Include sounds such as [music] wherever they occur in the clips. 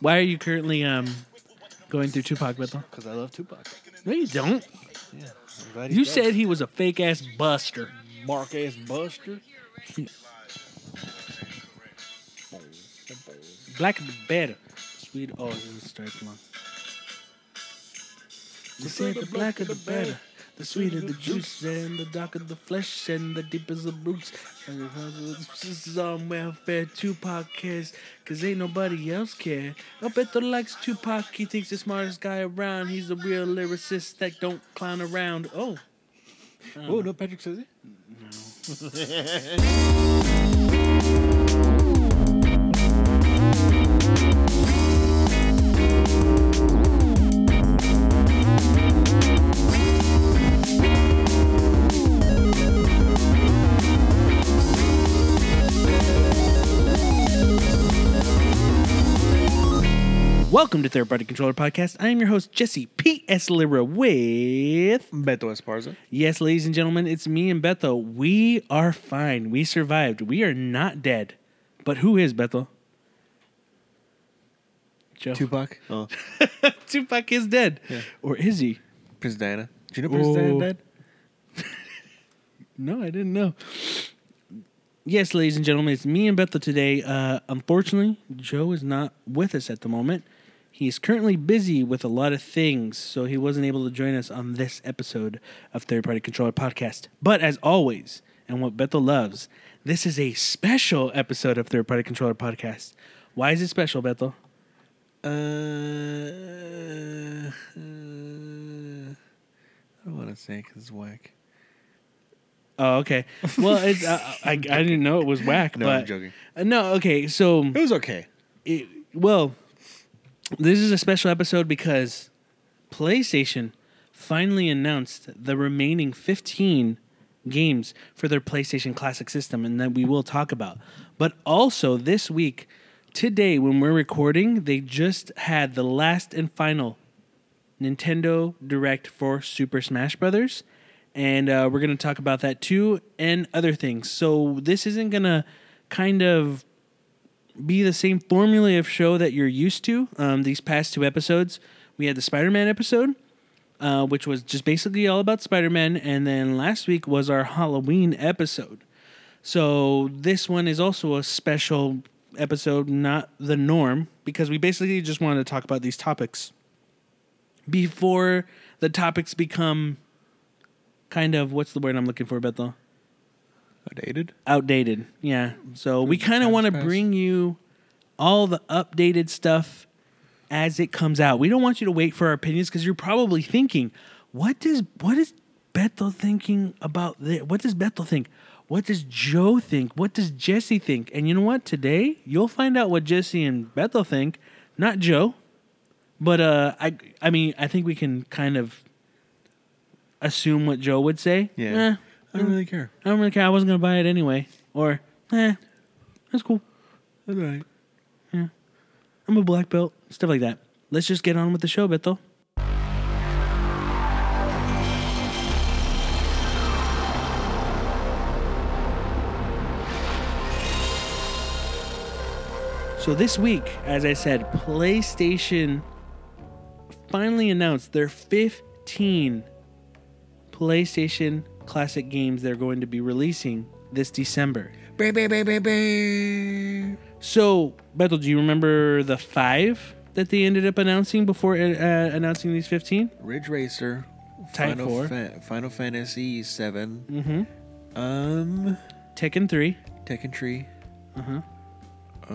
Why are you currently um going through Tupac Bethel? Because I love Tupac. No, you don't. Yeah. I'm glad You dead. said he was a fake ass buster. Mark ass Buster. Black the better. Sweet. Oh, this starts long. They said the blacker the better. The sweeter the juice, and the darker the flesh, and the deeper the roots. And this is on welfare Tupac cares, cause ain't nobody else care. I bet the likes Tupac, he thinks the smartest guy around. He's a real lyricist that don't clown around. Oh, Oh, no, Patrick says it. [laughs] [laughs] welcome to Third Party Controller Podcast. I am your host, Jesse P.S. Lira with. Beto Esparza. Yes, ladies and gentlemen, it's me and Bethel. We are fine. We survived. We are not dead. But who is Bethel? Joe. Tupac. [laughs] Oh, Tupac is dead. Yeah. Or is he? Prince Diana. Do you know Prince Diana Oh. died? [laughs] No, I didn't know. Yes, ladies and gentlemen, it's me and Bethel today. Uh, unfortunately, Joe is not with us at the moment. He is currently busy with a lot of things, so he wasn't able to join us on this episode of Third Party Controller Podcast. But as always, and what Bethel loves, this is a special episode of Third Party Controller Podcast. Why is it special, Bethel? Uh, uh, I don't want to say because it's whack. Oh, okay. Well, it's, uh, [laughs] I, I didn't know it was whack, No, but I'm joking. Uh, no, okay. So It was okay. it, well, this is a special episode because PlayStation finally announced the remaining 15 games for their PlayStation Classic system, and that we will talk about. But also this week, today, when we're recording, they just had the last and final Nintendo Direct for Super Smash Brothers. And uh, we're going to talk about that too and other things. So, this isn't going to kind of be the same formula of show that you're used to. Um, these past two episodes, we had the Spider Man episode, uh, which was just basically all about Spider Man, and then last week was our Halloween episode. So this one is also a special episode, not the norm, because we basically just wanted to talk about these topics before the topics become kind of what's the word I'm looking for, Bethel? Outdated. outdated. Yeah. So we kind of want to bring you all the updated stuff as it comes out. We don't want you to wait for our opinions because you're probably thinking, what does what is Bethel thinking about this? What does Bethel think? What does Joe think? What does Jesse think? And you know what? Today you'll find out what Jesse and Bethel think, not Joe. But uh, I I mean I think we can kind of assume what Joe would say. Yeah. Eh, I don't really care. I don't really care. I wasn't gonna buy it anyway. Or, eh, that's cool. That's all right. I'm a black belt. Stuff like that. Let's just get on with the show, Bethel. So this week, as I said, PlayStation finally announced their 15 PlayStation Classic games they're going to be releasing this December. So, Bethel, do you remember the five that they ended up announcing before uh, announcing these 15? Ridge Racer. Final, four. Fa- Final Fantasy 7 Mm-hmm. Um, Tekken 3. Tekken Tree. Uh-huh. Uh,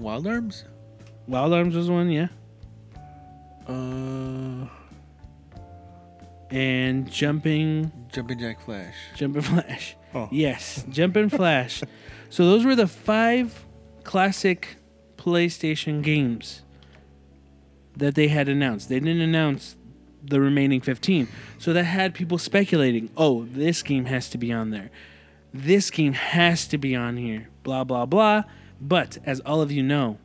Wild Arms. Wild Arms was one, yeah. Uh, And Jumping Jumping Jack Flash. Jumping Flash. Oh. Yes, Jumping Flash. [laughs] So those were the five classic PlayStation games that they had announced. They didn't announce the remaining 15. So that had people speculating, "Oh, this game has to be on there. This game has to be on here." Blah blah blah. But as all of you know,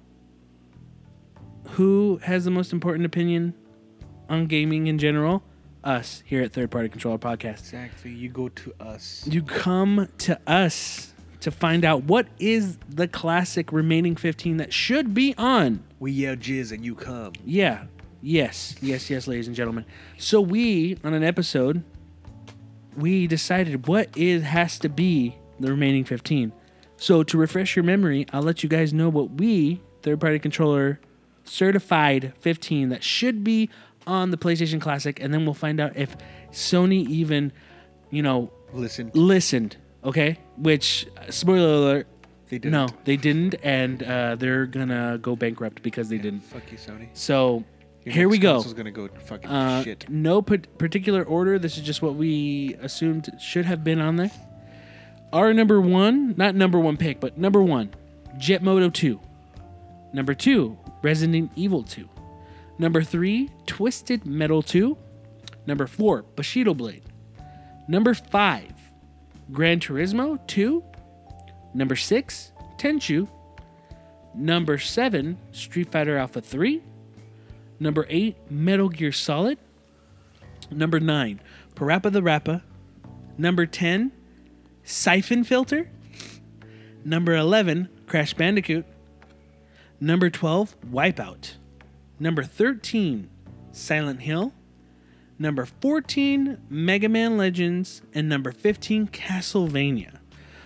who has the most important opinion on gaming in general? Us here at Third Party Controller Podcast. Exactly. You go to us. You come to us to find out what is the classic remaining 15 that should be on. We yell jizz and you come. Yeah. Yes. Yes, yes, ladies and gentlemen. So we on an episode we decided what is has to be the remaining 15. So to refresh your memory, I'll let you guys know what we, third party controller certified 15 that should be on the PlayStation Classic and then we'll find out if Sony even, you know, Listen, listened, okay? Which spoiler alert, they didn't. no, they didn't and uh, they're to go bankrupt because they didn't. Fuck you, Sony. So Your here we go. console's gonna go fucking Uh, shit. no pa- particular order. This is just what we assumed should have been on there. Our number one, not number one pick, but number one, Jet Moto 2. Number two, Resident Evil 2. Number three, Twisted Metal 2. Number four, Bushido Blade. Number five, Gran Turismo 2. Number six, Tenchu. Number seven, Street Fighter Alpha 3. Number eight, Metal Gear Solid. Number nine, Parappa the Rappa. Number 10, Siphon Filter. Number 11, Crash Bandicoot. Number 12, Wipeout. Number 13, Silent Hill. Number 14, Mega Man Legends. And number 15, Castlevania.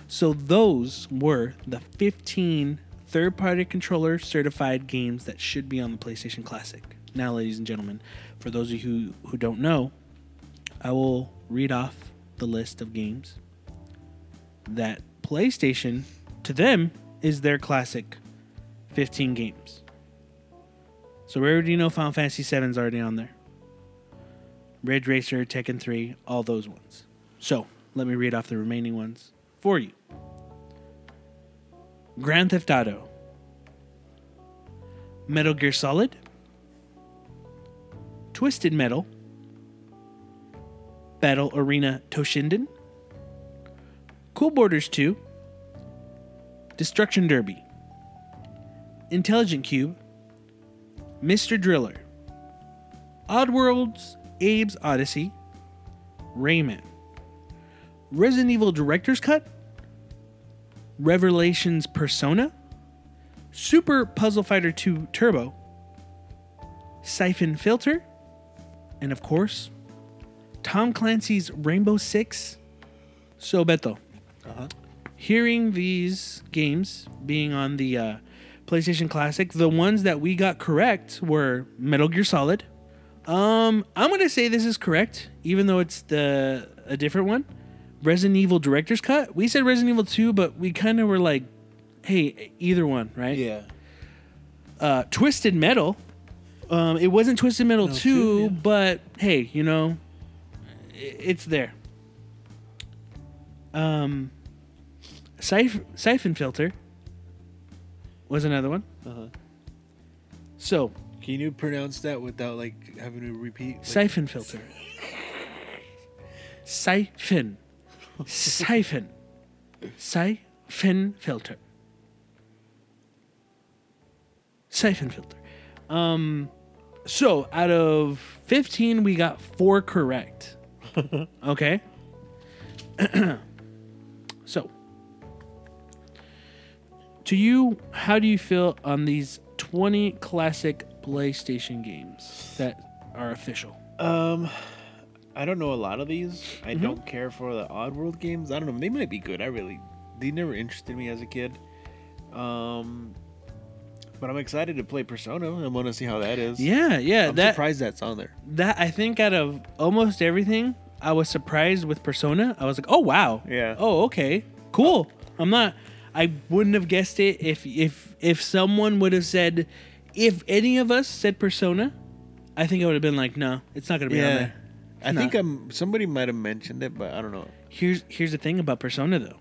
So those were the 15 third party controller certified games that should be on the PlayStation Classic. Now, ladies and gentlemen, for those of you who, who don't know, I will read off the list of games that PlayStation, to them, is their classic 15 games. So we already know Final Fantasy VII is already on there. Ridge Racer, Tekken 3, all those ones. So let me read off the remaining ones for you. Grand Theft Auto, Metal Gear Solid, Twisted Metal, Battle Arena Toshinden, Cool Borders 2, Destruction Derby, Intelligent Cube, Mr. Driller, Oddworlds, Abe's Oddysee, Rayman, Resident Evil Director's Cut, Revelations Persona, Super Puzzle Fighter 2 Turbo, Siphon Filter, and of course, Tom Clancy's Rainbow Six. So, Beto, Uh-huh. hearing these games being on the uh, PlayStation Classic, the ones that we got correct were Metal Gear Solid. Um, I'm gonna say this is correct, even though it's the a different one. Resident Evil Director's Cut. We said Resident Evil 2, but we kind of were like, hey, either one, right? Yeah. uh, Twisted Metal. Um, it wasn't Twisted Metal No, 2, two, yeah. but hey, you know, it's there. Um, Siph- Siphon Filter was another one. Uh-huh. So, Can you pronounce that without like having to repeat? Like, Siphon Filter. Siphon. Siphon. Siphon Filter. Siphon Filter. Um, so out of 15, we got four correct. [laughs] okay. [clears throat] [laughs] to you, how do you feel on these 20 classic PlayStation games that are official? Um, I don't know a lot of these. Mm-hmm. I don't care for the Oddworld games. I don't know. They might be good. I really, they never interested me as a kid. Um, but I'm excited to play Persona. I want to see how that is. Yeah, yeah. I'm that surprised that's on there. that I think out of almost everything, I was surprised with Persona. I was like, oh wow. Yeah. Oh okay. Cool. I'm not. I wouldn't have guessed it if if if someone would have said, if any of us said Persona, I think I would have been like, no, it's not gonna be on Yeah. there. I think I'm. Somebody might have mentioned it, but I don't know. Here's here's the thing about Persona though.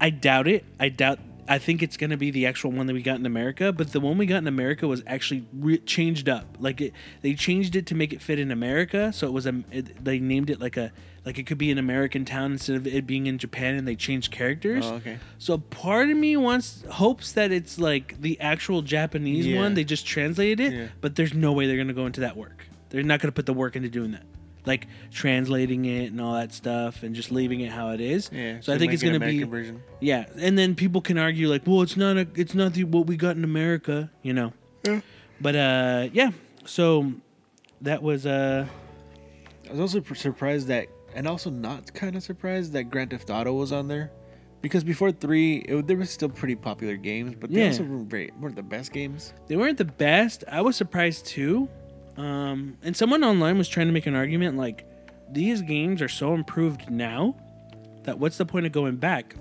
I doubt it. I doubt. I think it's gonna be the actual one that we got in America, but the one we got in America was actually re- changed up. Like it, they changed it to make it fit in America, so it was a. It, they named it like a like it could be an American town instead of it being in Japan, and they change characters. Oh, okay. So part of me wants hopes that it's like the actual Japanese Yeah. one. They just translated it, Yeah. but there's no way they're gonna go into that work. They're not gonna put the work into doing that. like translating it and all that stuff and just leaving it how it is. Yeah. So I think it's gonna be version. yeah, and then people can argue like, well, it's not a, it's not the what we got in America, you know. Yeah. But uh, yeah. So that was uh, I was also surprised that, and also not kind of surprised that Grand Theft Auto was on there, because before three, it, there were still pretty popular games, but they Yeah. also weren't very weren't the best games. they weren't the best. I was surprised too. Um, and someone online was trying to make an argument like, these games are so improved now that what's the point of going back?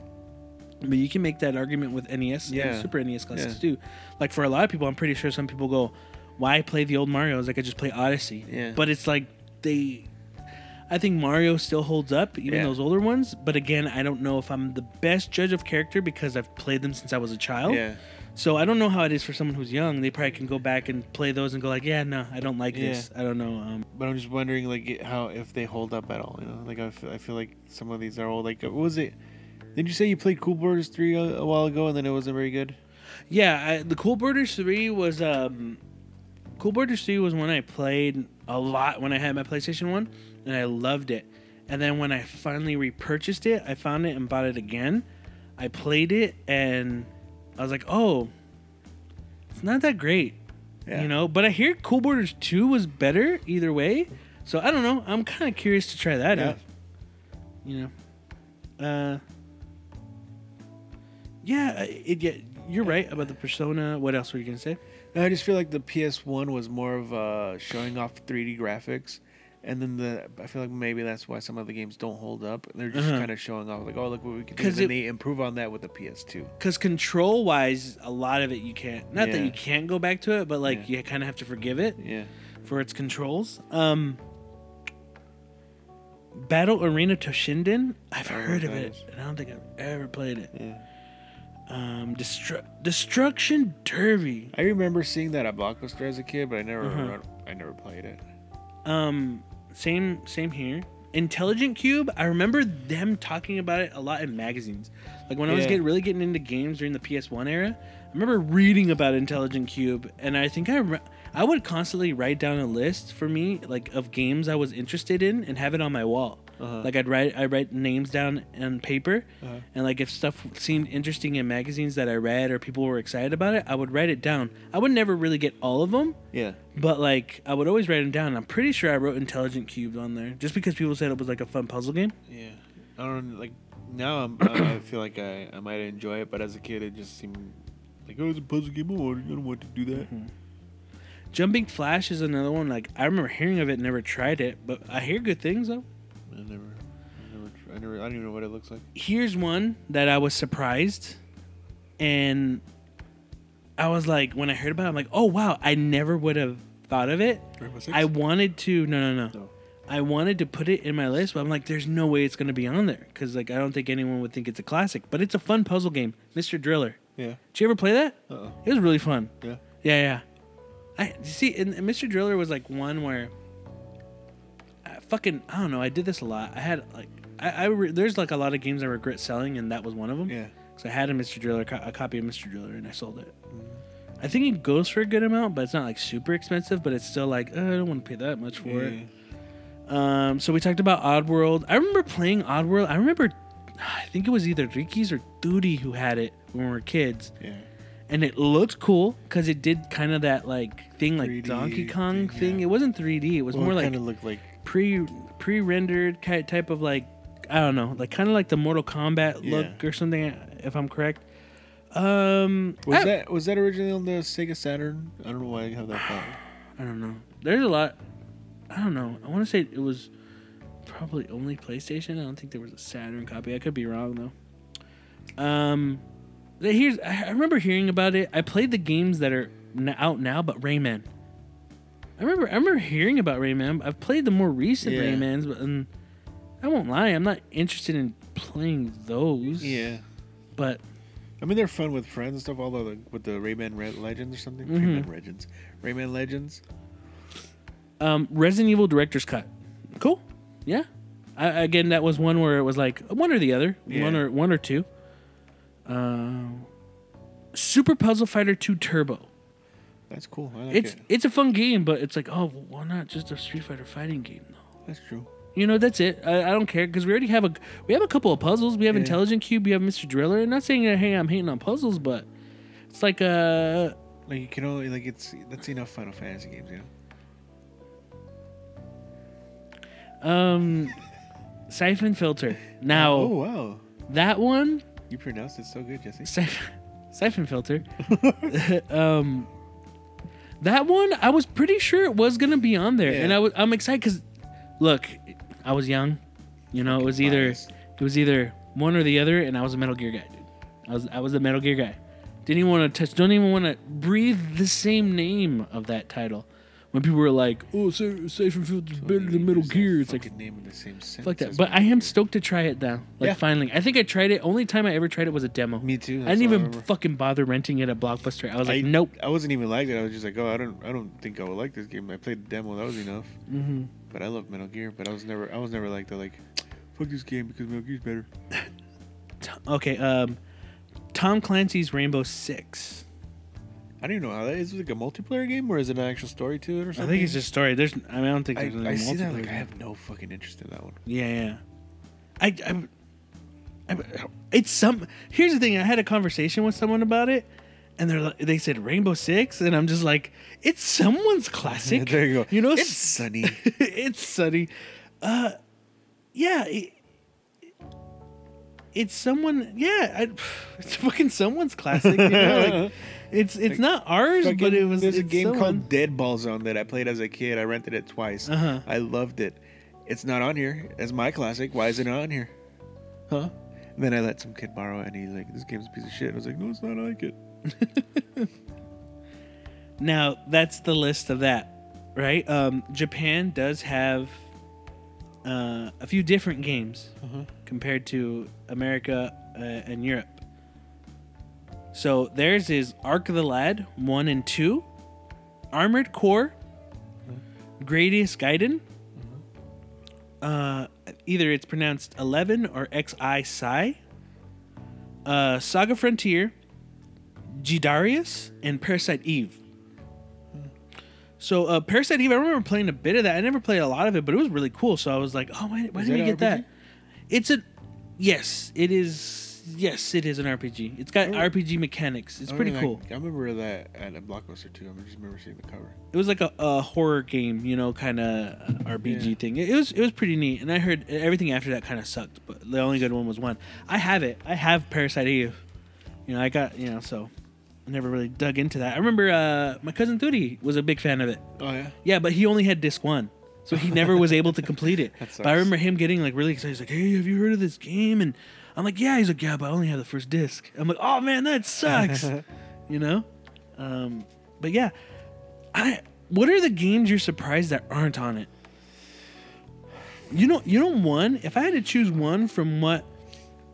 But you can make that argument with NES Yeah. and Super NES classics Yeah. too. Like for a lot of people, I'm pretty sure some people go, "Why play the old Mario's? Like I just play Odyssey." Yeah. But it's like they, I think Mario still holds up, even Yeah. those older ones. But again, I don't know if I'm the best judge of character because I've played them since I was a child. Yeah. So I don't know how it is for someone who's young. They probably can go back and play those and go like, "Yeah, no, I don't like this. I don't know." Um, But I'm just wondering, like, how if they hold up at all. You know, like I feel, I feel like some of these are old. Like, what was it? Did you say you played Cool Borders three a, a while ago and then it wasn't very good? Yeah, I, the Cool Borders three was um, Cool Borders three was when I played a lot when I had my PlayStation one, and I loved it. And then when I finally repurchased it, I found it and bought it again. I played it and I was like, oh, it's not that great, Yeah. you know. But I hear Cool Borders two was better either way, so I don't know. I'm kind of curious to try that Yeah. out. You know, uh, yeah, it, yeah, you're right about the persona. What else were you gonna say? No, I just feel like the PS1 was more of uh, showing off 3D graphics, and then the I feel like maybe that's why some of the games don't hold up. They're just Uh-huh. kind of showing off like, oh, look what we can do. And it- they improve on that with the PS2. Because control wise, a lot of it you can't. Not that you can't go back to it, but like Yeah. you kind of have to forgive it Yeah. for its controls. Um, Battle Arena Toshinden, I've I heard of it, and I don't think I've ever played it. Yeah. Um, Destru- Destruction Derby. I remember seeing that at Blockbuster as a kid, but I never Uh-huh. I never played it. Um, same same here. Intelligent Cube. I remember them talking about it a lot in magazines. Like when I was Yeah. getting really getting into games during the PS1 era, I remember reading about Intelligent Cube, and I think I re- I would constantly write down a list for me like of games I was interested in and have it on my wall. Uh-huh. Like I'd write I write names down on paper, Uh-huh. and like if stuff seemed interesting in magazines that I read or people were excited about it, I would write it down. I would never really get all of them, Yeah. but like I would always write them down. I'm pretty sure I wrote Intelligent Cube on there just because people said it was like a fun puzzle game. Yeah. I don't know, like now I'm, I feel like I, I might enjoy it, but as a kid it just seemed like oh it's a puzzle game. I want I don't want to do that. Mm-hmm. Jumping Flash is another one. Like I remember hearing of it, never tried it, but I hear good things though. I never, I never, I never, I don't even know what it looks like. Here's one that I was surprised, and I was like, when I heard about it, I'm like, oh wow, I never would have thought of it. Rainbow Six? I wanted to, no, no, no. No. I wanted to put it in my list, but I'm like, there's no way it's gonna be on there because like I don't think anyone would think it's a classic. But it's a fun puzzle game, Mr. Driller. yeah. Did you ever play that? Uh. uh It was really fun. Yeah. Yeah, yeah. I see, and, and Mr. Driller was like one where, fucking, I don't know. I did this a lot. I had like, I, I re- there's like a lot of games I regret selling, and that was one of them. Yeah. Because I had a Mr. Driller, co- a copy of Mr. Driller, and I sold it. Mm-hmm. I think it goes for a good amount, but it's not like super expensive. But it's still like, uh, I don't want to pay that much for it. Um, so we talked about Oddworld. I remember playing Oddworld. I remember, I think it was either Ricky's or Duty who had it when we were kids, Yeah. and it looked cool because it did kind of that like thing, like 3D Donkey Kong thing, thing. yeah. It wasn't 3D. It was Well, more it like kind of looked like pre pre rendered type of like I don't know, like kind of like the Mortal Kombat Yeah. look or something, if I'm correct. Um, was I, that was that originally on the Sega Saturn? I don't know why I have that thought. [sighs] I don't know. There's a lot. I don't know. I want to say it was probably only PlayStation. I don't think there was a Saturn copy. I could be wrong though. Um, here's I remember hearing about it. I played the games that are out now, but Rayman. I remember I remember hearing about Rayman. I've played the more recent Yeah. Raymans, but um, I won't lie, I'm not interested in playing those. Yeah. But I mean, they're fun with friends and stuff. Although like, with the Rayman Red Legends or something, Mhm. Rayman Legends, Rayman Legends. um, Resident Evil Director's Cut, cool. Yeah. I, again, that was one where it was like one or the other, one or one or two. Uh, Super Puzzle Fighter 2 Turbo. That's cool. I like It's it. it's a fun game, but it's like, oh, well, why not just a Street Fighter fighting game though? That's true. You know, that's it. I, I don't care because we already have a we have a couple of puzzles. We have Yeah. Intelligent Cube. We have Mr. Driller. I'm not saying that hey, I'm hating on puzzles, but it's like uh Like you can only like it's that's enough Final Fantasy games, you know. um [laughs] Siphon Filter. Now Oh wow, that one you pronounced it so good, Jesse. Siphon, [laughs] siphon Filter. [laughs] um, that one I was pretty sure it was gonna be on there, and I was I'm excited because look, I was young. You know, it was either it was either one or the other, and I was a Metal Gear guy, dude. I was I was a Metal Gear guy. Didn't even want to touch. Don't even want to breathe the same name of that title. When people were like, "Oh, Sa- Siphon Filter's better than Metal Gear," it's like name in the same sentence. fuck that. But I am stoked to try it now. Like Yeah. finally, I think I tried it. Only time I ever tried it was a demo. Me too. I didn't even remember. fucking bother renting it at Blockbuster. I was like, I- nope. I wasn't even like that. I was just like, oh, I don't, I don't think I would like this game. I played the demo. That was enough. hmm But I love Metal Gear. But I was never, I was never like the like, fuck this game because Metal Gear's better. [laughs] Okay. Um, Tom Clancy's Rainbow Six. I don't even know how that is. Is it like a multiplayer game or is it an actual story to it or something? I think it's just story. There's. I, mean, I don't think there's. any I see that. multiplayer Like I have no fucking interest in that one. Yeah, yeah. I, I, I, it's some. Here's the thing. I had a conversation with someone about it, and they're like, they said Rainbow Six, and I'm just like, it's someone's classic. [laughs] there you go. You know, it's sunny. [laughs] it's sunny. Uh, yeah. It, it's someone. Yeah, I, [sighs] it's fucking someone's classic. You know, like, [laughs] it's it's Like, not ours, but it was. There's a game someone. called Dead Ball Zone that I played as a kid. I rented it twice. Uh-huh. I loved it. It's not on here. It's my classic. Why is it not on here? Huh? And then I let some kid borrow it, and he's like, "This game's a piece of shit." I was like, "No, it's not. I like it." [laughs] Now that's the list of that, right? Um, Japan does have uh, a few different games Uh-huh. compared to America uh, and Europe. So theirs is Arc the Lad one and two, Armored Core, Gradius Gaiden. Uh, either it's pronounced eleven or XI Psi. Uh, Saga Frontier, G-Darius, and Parasite Eve. So uh, Parasite Eve, I remember playing a bit of that. I never played a lot of it, but it was really cool. So I was like, oh, why, why did we get RPG? that? It's a yes, it is. Yes, it is an RPG. It's got Oh. RPG mechanics. It's pretty cool. I remember that at a Blockbuster too. I just remember seeing the cover. It was like a, a horror game, you know, kind of RPG Yeah. thing. It, was it was pretty neat. And I heard everything after that kind of sucked, but the only good one was one. I have it. I have Parasite Eve. You know, I got you know, so I never really dug into that. I remember uh, my cousin Thudi was a big fan of it. Oh yeah. Yeah, but he only had disc one. So he never was able to complete it. [laughs] But I remember him getting like really excited. He's like, "Hey, have you heard of this game?" And I'm like, "Yeah." He's like, "Yeah, but I only have the first disc. I'm like, "Oh man, that sucks." [laughs] you know. Um, but yeah, I. What are the games you're surprised that aren't on it? You know, you know one. If I had to choose one from what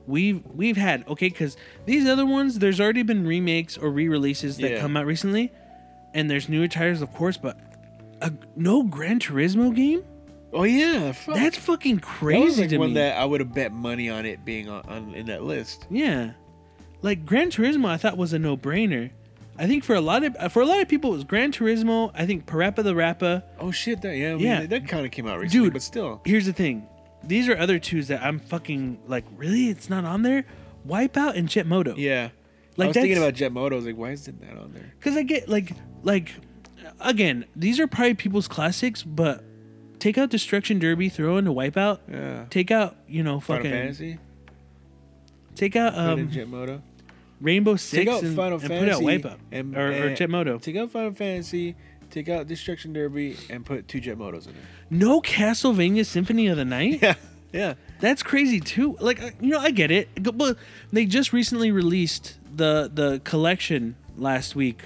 we've we've had, okay, because these other ones, there's already been remakes or re-releases that Yeah. come out recently, and there's newer titles, of course, but a, no Gran Turismo game. Oh yeah. Fuck. That's fucking crazy that was like to one me. that I would have bet money on it being on, on in that list. Yeah, like Gran Turismo, I thought was a no-brainer. I think for a lot of for a lot of people, it was Gran Turismo. I think Parappa the Rappa. Oh shit! That yeah. I mean, Yeah. That kind of came out recently, Dude. but still. Here's the thing: these are other twos that I'm fucking like. Really, it's not on there. Wipeout and Jet Moto. Yeah. Like, I was thinking about Jet Moto. I was like, why isn't that on there? Because I get like like again, these are probably people's classics, but take out Destruction Derby, throw in a Wipeout. Yeah. Take out you know fucking. Final Fantasy. take out um, Jet Moto. Rainbow Six Take out and, Final and put out Fantasy Wipeout and- or, or and- Jet Moto. Take out Final Fantasy. Take out Destruction Derby and put two Jet Motos in it. No Castlevania Symphony of the Night. [laughs] Yeah. Yeah. That's crazy too. Like uh, you know, I get it, but they just recently released the the collection last week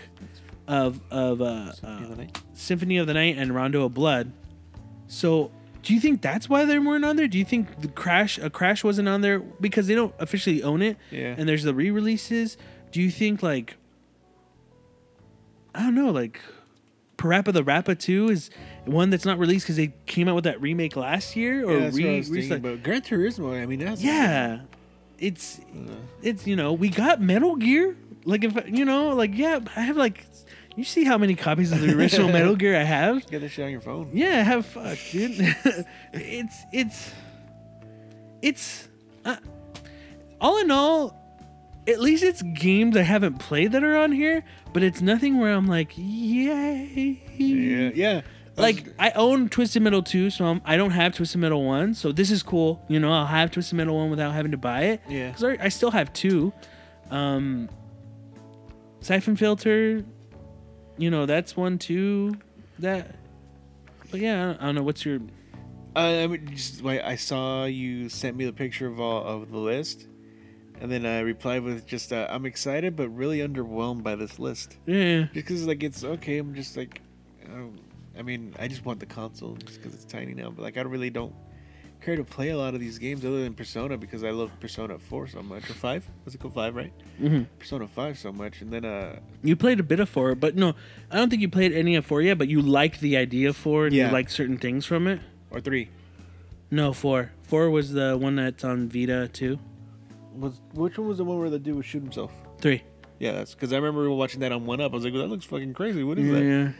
of of uh, Symphony of uh, Night. Symphony of the Night and Rondo of Blood. So, do you think that's why they weren't on there? Do you think the Crash a Crash wasn't on there because they don't officially own it? Yeah. And there's the re-releases. Do you think like I don't know, like Parappa the Rappa 2 is one that's not released because they came out with that remake last year or yeah, that's what I re- was re- thinking. But Gran Turismo, I mean, that's yeah, it's Uh, it's you know we got Metal Gear. Like if you know, like yeah, I have like You see how many copies of the original Metal [laughs] Gear I have? Get this shit on your phone. Yeah, I have fuck, dude. [laughs] it's it's it's uh, all in all. At least it's games I haven't played that are on here, but it's nothing where I'm like, yay. Yeah, yeah. Like I own Twisted Metal 2, so I'm, I don't have Twisted Metal 1. So this is cool. You know, I'll have Twisted Metal 1 without having to buy it. Yeah. Cuz I, I still have two. Um Siphon Filter, you know, that's one too. That But yeah, I don't, I don't know what's your Uh, I mean, just like I saw you sent me the picture of all of the list, and then I replied with just uh, I'm excited but really underwhelmed by this list. Yeah. Because like it's okay, I'm just like, I, don't, I mean, I just want the console just because it's tiny now. But like, I really don't care to play a lot of these games other than Persona because I love Persona Four so much or Five. What's it called? Five, right? Mhm. Persona Five so much, and then uh, You played a bit of 4, but no, I don't think you played any of 4 yet, but you like the idea of 4 and Yeah. you like certain things from it. or Three. No, 4. 4 was the one that's on Vita too. Was which one was the one where the dude would shoot himself? 3. Yeah, that's because I remember watching that on One Up. I was like, well, that looks fucking crazy. What is that?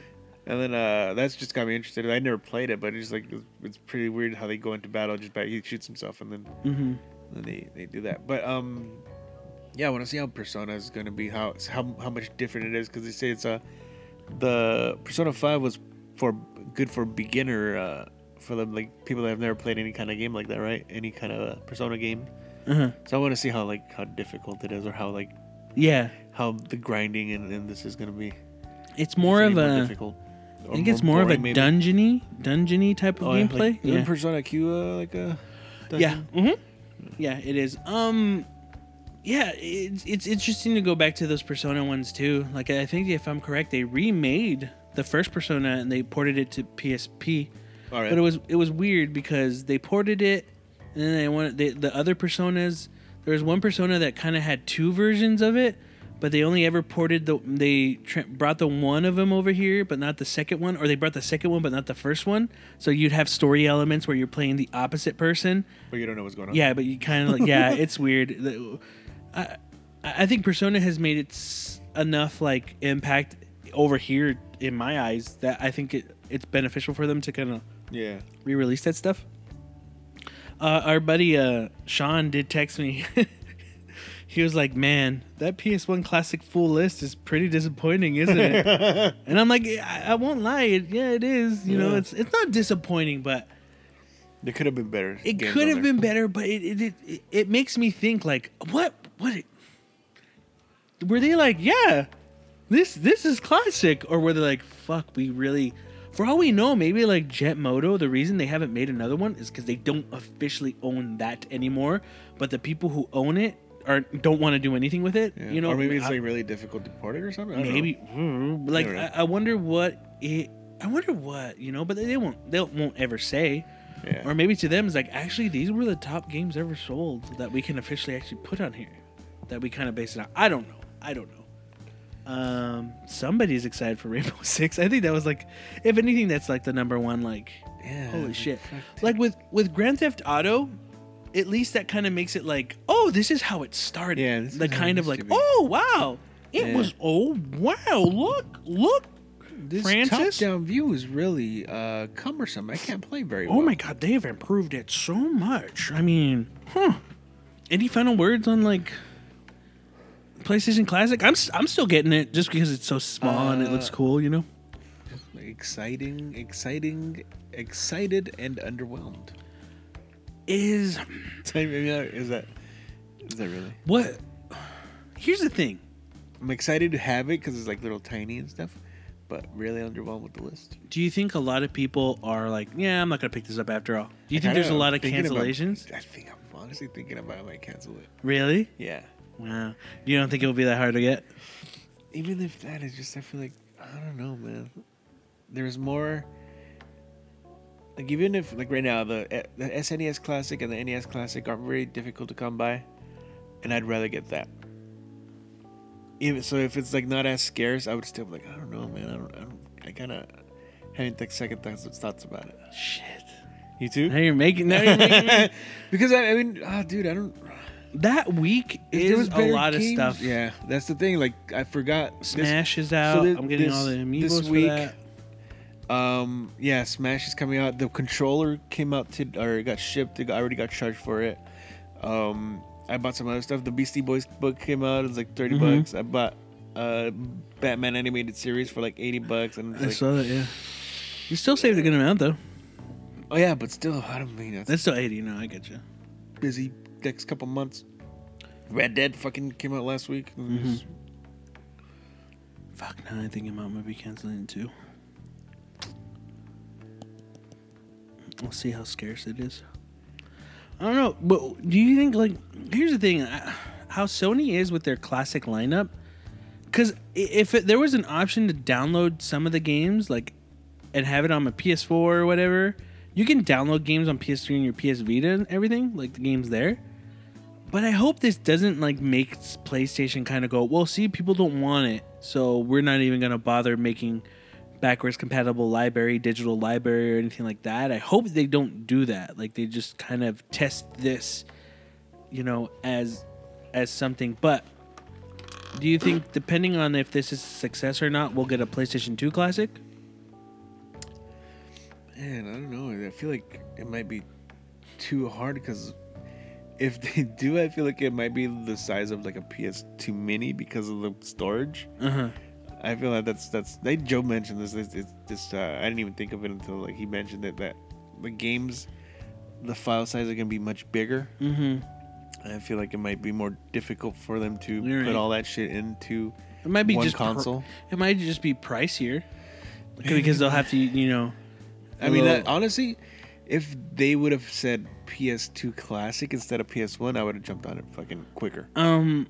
And then uh, that's just got me interested. I never played it, but it's like it's, pretty weird how they go into battle just by he shoots himself and then Mhm. then they, they do that. But um, yeah, I want to see how Persona is going to be how how how much different it is because they say it's a the Persona Five was for good for beginner uh, for the like people that have never played any kind of game like that, right? Any kind of uh, Persona game. Uh-huh. So I want to see how like how difficult it is or how like Yeah. how the grinding and, and this is going to be. It's more of a difficult. I think it's more of a dungeony, dungeony type of Oh, yeah, gameplay. Like, yeah. Persona Q uh, like a yeah. dungeon? hmm Yeah, it is. Um, yeah, it's it's interesting to go back to those Persona ones too. Like I think if I'm correct, they remade the first Persona and they ported it to PSP. All right. But it was it was weird because they ported it, and then they wanted they, the other personas. There was one persona that kind of had two versions of it, but they only ever ported the they tra- brought the one of them over here, but not the second one, or they brought the second one but not the first one. So you'd have story elements where you're playing the opposite person. but you don't know what's going on. Yeah, but you kind of like yeah, [laughs] it's weird. I I think Persona has made its enough like impact over here in my eyes that I think it it's beneficial for them to kind of Yeah. re-release that stuff. Uh, our buddy uh, Sean did text me. [laughs] he was like, "Man, that PS1 Classic full list is pretty disappointing, isn't it?" [laughs] and I'm like, I, "I won't lie, it, yeah, it is. You know, it's it's not disappointing, but it could have been better. it could have been better. But it it, it it makes me think like, what what it, were they like? Yeah, this this is classic, or were they like, fuck, we really. For all we know, maybe like Jet Moto, the reason they haven't made another one is because they don't officially own that anymore. But the people who own it are don't want to do anything with it. Yeah. You know, or maybe it's I- like really difficult to port it or something. Know. maybe mm, like I, I wonder what it. I wonder what you know, but they won't. They won't ever say. Yeah. Or maybe to them it's like actually these were the top games ever sold that we can officially actually put on here. That we kind of base it on. I don't know. I don't know. Um, somebody's excited for Rainbow [laughs] Six. I think that was like, if anything, that's like the number one. Like, yeah. holy shit! Like with with Grand Theft Auto, at least that kind of makes it like, oh, this is how it started. Yeah, this the is how it kind of like, oh wow, it Yeah. was. Oh wow, look, look. this Francis? top-down view is really uh, cumbersome. I can't play very Oh well. my god, they've improved it so much. I mean, huh. Any final words on like PlayStation Classic? I'm I'm still getting it just because it's so small and it looks Uh, cool, you know. Exciting, exciting, excited, and underwhelmed. Is Maybe that- is that is that really? what? Here's the thing. I'm excited to have it because it's like little tiny and stuff, but really underwhelmed with the list. Do you think a lot of people are like, yeah, I'm not gonna pick this up after all? Do you I think there's a lot of thinking about- cancellations? I think I'm honestly thinking about I might cancel it. Really? Yeah. Wow. You don't think it'll be that hard to get? Even if that is just, I feel like I don't know, man. There's more. Like even if like right now the eh, the SNES Classic and the NES Classic are very difficult to come by, and I'd rather get that. Even so, if it's like not as scarce, I would still be like, I don't know, man. I don't. I, don't, I kind of having like second thoughts thoughts about it. Shit. You too? Now you're making. Now you're making. me- [laughs] because I, I mean, ah, dude, I don't. that week is a lot of stuff. Yeah, that's the thing. Like I forgot. this- Smash is out. thi- I'm getting this- all the amiibos this for week. that. Um, yeah, Smash is coming out. The controller came out to, or it got shipped. Got, I already got charged for it. Um, I bought some other stuff. The Beastie Boys book came out. It was like 30 Mhm. bucks. I bought uh Batman animated series for like 80 bucks. And I like, saw that. Yeah. You still saved a good amount though. oh yeah, but still, I don't mean that's That's still eighty. No, I get you. busy next couple months. Red Dead fucking came out last week. Mhm. Fuck. Now I think about maybe canceling it too. We'll see how scarce it is. I don't know, but do you think like here's the thing, how Sony is with their classic lineup? Because if it, there was an option to download some of the games, like, and have it on my PS4 or whatever, you can download games on PS3 and your PS Vita and everything, like the games there. But I hope this doesn't like make PlayStation kind of go, well, see, people don't want it, so we're not even gonna bother making backwards compatible library, digital library, or anything like that. I hope they don't do that. Like they just kind of test this, you know, as as something. But do you think, depending on if this is a success or not, we'll get a PlayStation Two Classic? Man, I don't know. I feel like it might be too hard because if [laughs] they do, I feel like it might be the size of like a PS2 Mini because of the storage. Uh huh. I feel like that's that's. They Joe mentioned this. It's, just uh, I didn't even think of it until like he mentioned it that the games, the file size are gonna be much bigger. Mm-hmm. I feel like it might be more difficult for them to You're put right. all that shit into It might be one just pr- console. it might just be pricier [laughs] because they'll have to, you know. I mean, Well- that, honestly, if they would have said PS2 Classic instead of PS1, I would have jumped on it fucking quicker. Um,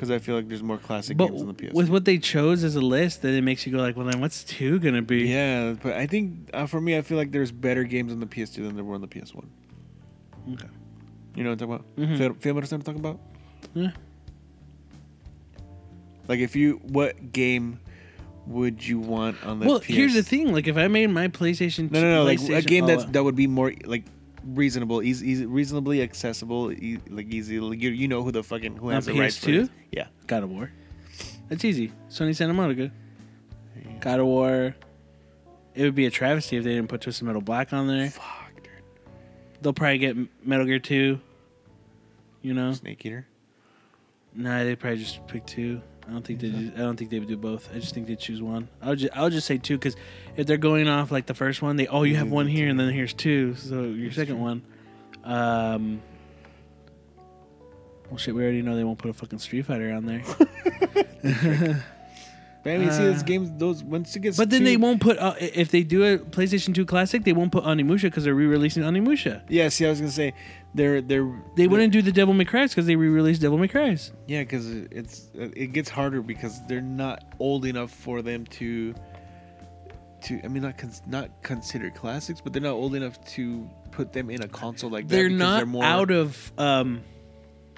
Because I feel like there's more classic but games on the PS. with what they chose as a list, then it makes you go like, well, then what's two gonna be? yeah, but I think uh, for me, I feel like there's better games on the PS2 than there were on the PS1. Okay. You know what I'm talking about? Mhm. Feel, feel what I'm talking about? Yeah. Like, if you, what game would you want on the? Well, PS? here's the thing: like, if I made my PlayStation, No, no, no. Like a game oh, that's uh, that would be more like reasonable, easy, easy reasonably accessible, e- like easy. Like, you, you know who the fucking who has the rights PS2? it. Yeah. God of War. That's easy. Sony Santa Monica. God of War. It would be a travesty if they didn't put Twisted Metal Black on there. Fuck, dude. They'll probably get Metal Gear Two. You know, Snake Eater. nah, they probably just pick two. I don't think they. Do, I don't think they would do both. I just think they choose one. I'll just. I'll just say two because if they're going off like the first one, they oh you have one here and then here's two. So your second one. Um. Well, shit. We already know they won't put a fucking Street Fighter on there. [laughs] [laughs] But I mean, see, those games, those once it gets. But then they won't put uh, if they do a PlayStation 2 Classic, they won't put Onimusha because they're re-releasing Onimusha. Yeah, see, I was gonna say, they're they're They wouldn't do the Devil May Cry because they re-released Devil May Cry. Yeah, because it's it gets harder because they're not old enough for them to. To I mean, not cons- not considered classics, but they're not old enough to put them in a console like that. They're because not more, out of. Um,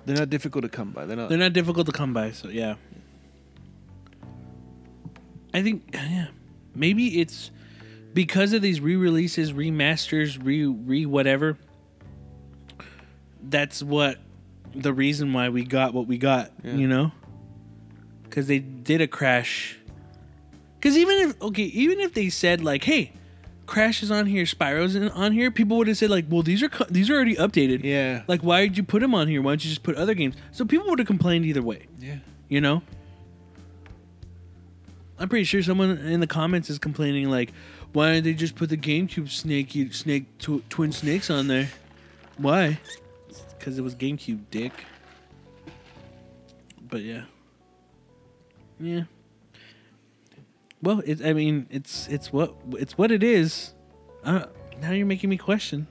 They're not difficult to come by. They're not. they're not difficult to come by. So yeah, I think yeah, maybe it's because of these re-releases, remasters, re re whatever. That's what the reason why we got what we got. Yeah. You know, because they did a crash. Because even if okay, even if they said like, "Hey, Crash is on here, Spyro's in, on here," people would have said like, "Well, these are these are already updated. yeah. Like, why did you put them on here? Why don't you just put other games?" So people would have complained either way. Yeah. You know. I'm pretty sure someone in the comments is complaining like, "Why didn't they just put the GameCube Snake Snake tw- Twin Snakes on there? Why? Because it was GameCube, dick." But yeah, yeah. Well, it's. I mean, it's it's what it's what it is. Uh, now you're making me question.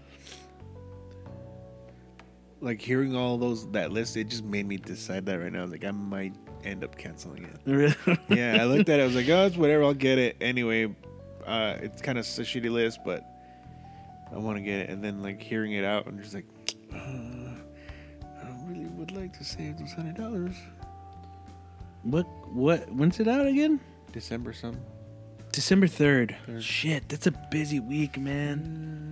Like hearing all those that list, it just made me decide that right now. Like I might end up canceling it. [laughs] Really? yeah, I looked at it. I was like, oh, it's whatever. I'll get it anyway. Uh, it's kind of a shitty list, but I want to get it. And then like hearing it out, I'm just like, uh, I don't really would like to save those hundred dollars. what what? When's it out again? December some. December 3rd. Third. Shit, that's a busy week, man.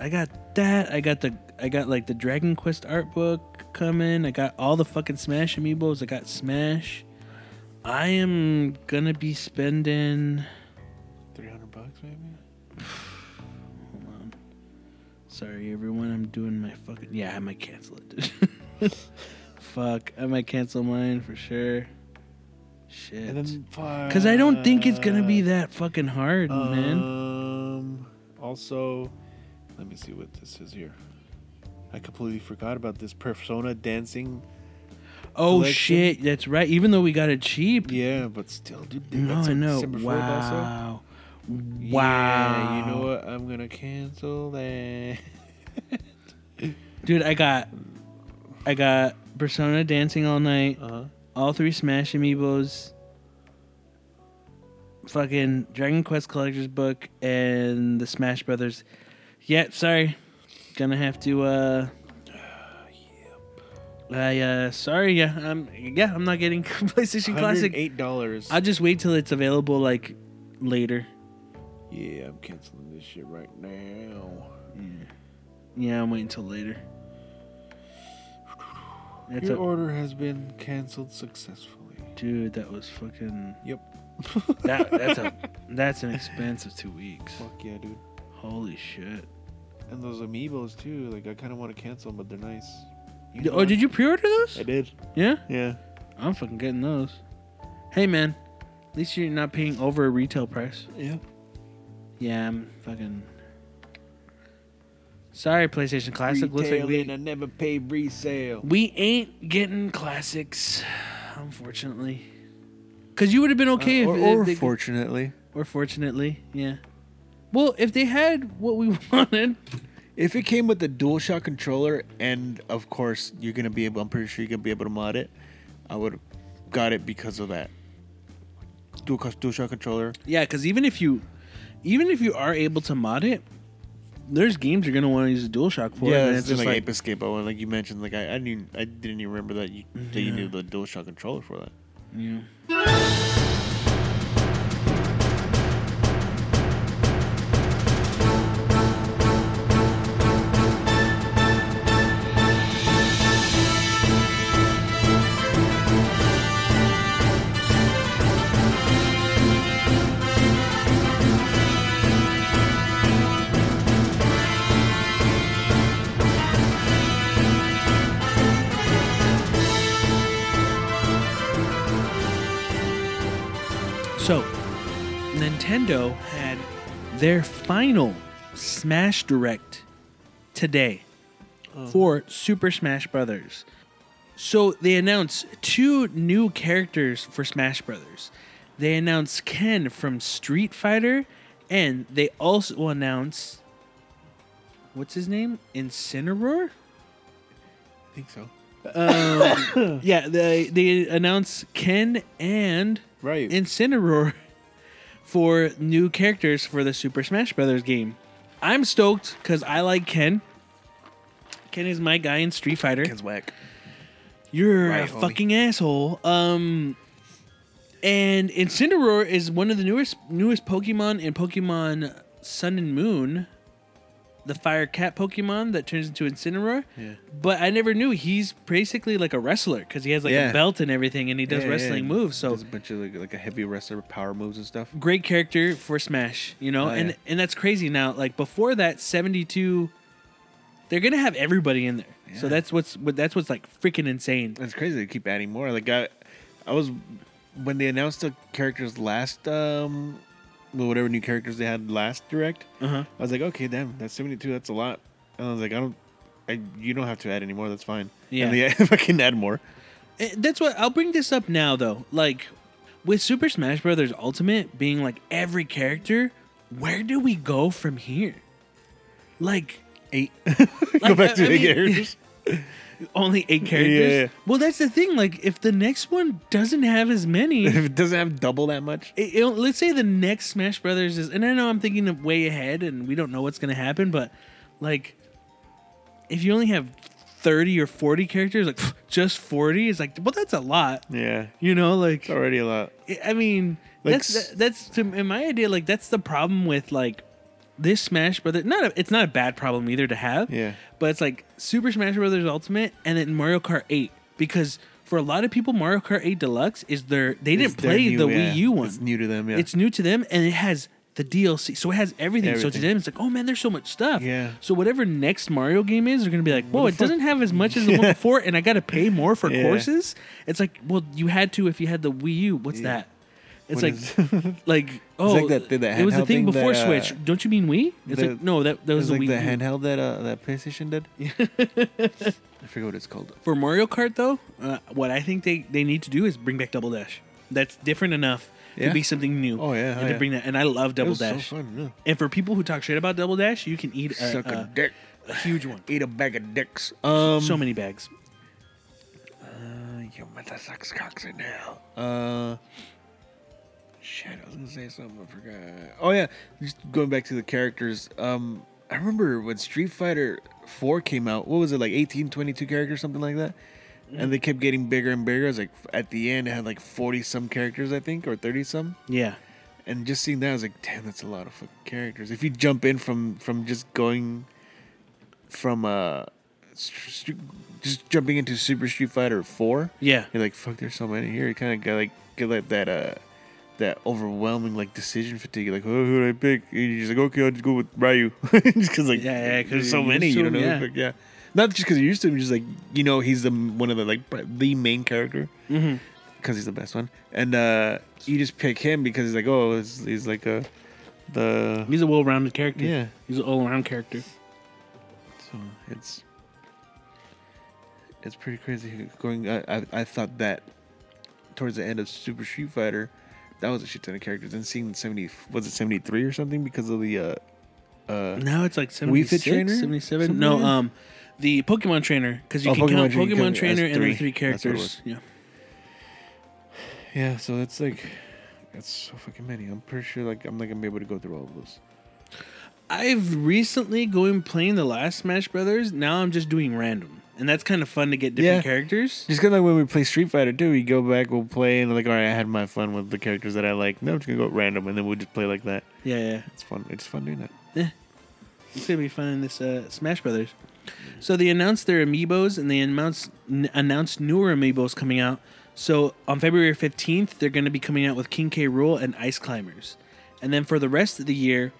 I got that. I got the I got like the Dragon Quest art book coming. I got all the fucking Smash amiibos. I got Smash. I am gonna be spending. Three hundred bucks, maybe. [sighs] Hold on. Sorry, everyone. I'm doing my fucking. Yeah, I might cancel it. dude. [laughs] Fuck, I might cancel mine for sure. Shit. And then Because I don't think it's gonna be that fucking hard, man. Um. Also, let me see what this is here. I completely forgot about this Persona dancing. Oh collection. shit, that's right. Even though we got it cheap. Yeah, but still, dude. No, I know. December 4th also. Wow. Yeah, Wow. you know what? I'm gonna cancel that. [laughs] Dude, I got I got Persona Dancing All Night, Uh huh. all three Smash amiibos, fucking Dragon Quest Collector's Book, and the Smash Brothers. Yeah, sorry. Gonna have to uh I uh sorry, yeah, I'm yeah, I'm not getting [laughs] PlayStation Classic. Eight dollars. I'll just wait till it's available like later. Yeah, I'm canceling this shit right now. Yeah, I'm waiting till later. That's Your a, order has been canceled successfully. dude, that was fucking Yep. that that's a [laughs] that's an expense of two weeks. Fuck yeah, dude. Holy shit. And those amiibos too. Like I kind of want to cancel them, but they're nice. You D- know Oh, what? did you pre-order those? I did. Yeah, Yeah. I'm fucking getting those. Hey man, at least you're not paying over a retail price. Yeah. Yeah, I'm fucking. Sorry, PlayStation Classic. Looks like we I never pay resale. we ain't getting classics, unfortunately. Cause you would have been okay or, if, or if they, fortunately, or fortunately, yeah. Well, if they had what we [laughs] wanted, if it came with the DualShock controller, and of course you're gonna be able, I'm pretty sure you're gonna be able to mod it. I would have got it because of that. Dual DualShock controller. yeah. Cause even if you, even if you are able to mod it, there's games you're gonna want to use a DualShock for. yeah, and it's it's just like, like, Ape Escape. But like you mentioned, like I, I didn't, I didn't even remember that you that you Yeah. needed the DualShock controller for that. yeah. Nintendo had their final Smash Direct today for Super Smash Brothers. So they announced two new characters for Smash Brothers. They announced Ken from Street Fighter, and they also announced what's his name? Incineroar. I think so. Um, [coughs] yeah, they they announced Ken and Right. Incineroar for new characters for the Super Smash Brothers game. I'm stoked because I like Ken. Ken is my guy in Street Fighter. Ken's whack. You're Right, a homie. fucking asshole. Um, and Incineroar is one of the newest newest Pokemon in Pokemon Sun and Moon. The Fire Cat Pokemon that turns into Incineroar. Yeah. But I never knew he's basically like a wrestler because he has like Yeah. a belt and everything, and he does Yeah, wrestling moves. So There's a bunch of like, like a heavy wrestler power moves and stuff. great character for Smash, you know, Oh, and and that's crazy now. Like before that, seventy two, they're gonna have everybody in there. So that's what's what that's what's like freaking insane. That's crazy they keep adding more. Like I, I was when they announced the characters last, um, whatever new characters they had last direct. Uh huh. I was like, okay, damn, that's seventy two. That's a lot. And I was like, I don't, I you don't have to add any more. That's fine. Yeah. And they, [laughs] if I can add more, Eh, That's what I'll bring this up now though. Like with Super Smash Brothers Ultimate being like every character, where do we go from here? Like eight. [laughs] Like, Go back to I eight mean- characters. [laughs] only eight characters. Yeah. Well, that's the thing. Like if the next one doesn't have as many, [laughs] if it doesn't have double that much, it, it- let's say the next Smash Brothers is, and I know I'm thinking of way ahead, and we don't know what's gonna happen, but like, if you only have thirty or forty characters, like [laughs] just forty, is like, well, that's a lot, yeah, you know, like. it's already a lot. I mean, Like that's that, that's to, in my idea. Like that's the problem with like this Smash Brothers. Not a, it's not a bad problem either to have. Yeah. But it's like Super Smash Brothers Ultimate and then Mario Kart 8 because for a lot of people Mario Kart 8 Deluxe is their they didn't their play new- the yeah, Wii U one. It's new to them. Yeah. It's new to them and it has the DLC. So it has everything. So to them it's like, "Oh man, there's so much stuff." Yeah. So whatever next Mario game is, they're going to be like, "Whoa, it fuck?" doesn't have as much as the [laughs] one before and I got to pay more for Yeah. courses." It's like, "Well, you had to if you had the Wii U. What's Yeah. that?" It's What like is- [laughs] like oh, like that- it was the handheld thing thing before that, uh, Switch. Don't you mean Wii? It's the- like no, that that was the like Wii the U. handheld that uh, that PlayStation did. [laughs] I forget what it's called. For Mario Kart, though, uh, what I think they, they need to do is bring back Double Dash. That's different enough Yeah? to be something new. Oh, yeah, and oh, to yeah. bring that. And I love Double It was Dash. so fun. Yeah. And for people who talk shit about Double Dash, you can eat a, Suck a a, dick. a huge one. Eat a bag of dicks. Um. so many bags. Uh, you mother sucks cocks in hell. Uh. Shit, I was gonna say something. I forgot. Oh yeah, just going back to the characters. Um, I remember when Street Fighter Four came out. What was it like? 18, 22 characters, something like that. And they kept getting bigger and bigger. It was like at the end, it had like forty some characters, I think, or thirty some. Yeah. And just seeing that, I was like, damn, that's a lot of fucking characters. If you jump in from from just going from uh, st- st- just jumping into Super Street Fighter Four, Yeah. you're like, fuck, there's so many here. You kind of got like get like that uh that overwhelming like decision fatigue. Like, oh, who do I pick? And you're just like, okay, I'll just go with Ryu, [laughs] just because like Yeah, yeah, 'cause there's so many, you know, him, yeah. Like, yeah. Not just because you're used to him, just like you know he's the one of the like the main character because he's the best one, and uh you just pick him because he's like, oh, he's, like a the He's a well rounded character. yeah. He's an all around character. So it's it's pretty crazy going. I, I I thought that towards the end of Super Street Fighter, that was a shit ton of characters. And seeing seventy was it seventy three or something because of the uh uh Now it's like Wii 76, Trainer? 77. Something No, like um, the Pokemon Trainer because you Oh, can Pokemon count Pokemon can- Trainer and then three. three That's what it characters. Yeah. yeah. So it's like that's so fucking many. I'm pretty sure like I'm not gonna be able to go through all of those. I've recently going playing the last Smash Brothers. Now I'm just doing random, and that's kind of fun to get different Yeah. characters. Just cause like when we play Street Fighter too, we go back, we'll play, and like, all right, I had my fun with the characters that I like. No, I'm just gonna go random, and then we'll just play like that. Yeah, yeah. It's fun. It's fun doing that. Yeah, It's gonna be fun in this uh, Smash Brothers. So they announced their amiibos, and they announced n- announced newer amiibos coming out. So on February fifteenth, they're gonna be coming out with King K. Rool and Ice Climbers, and then for the rest of the year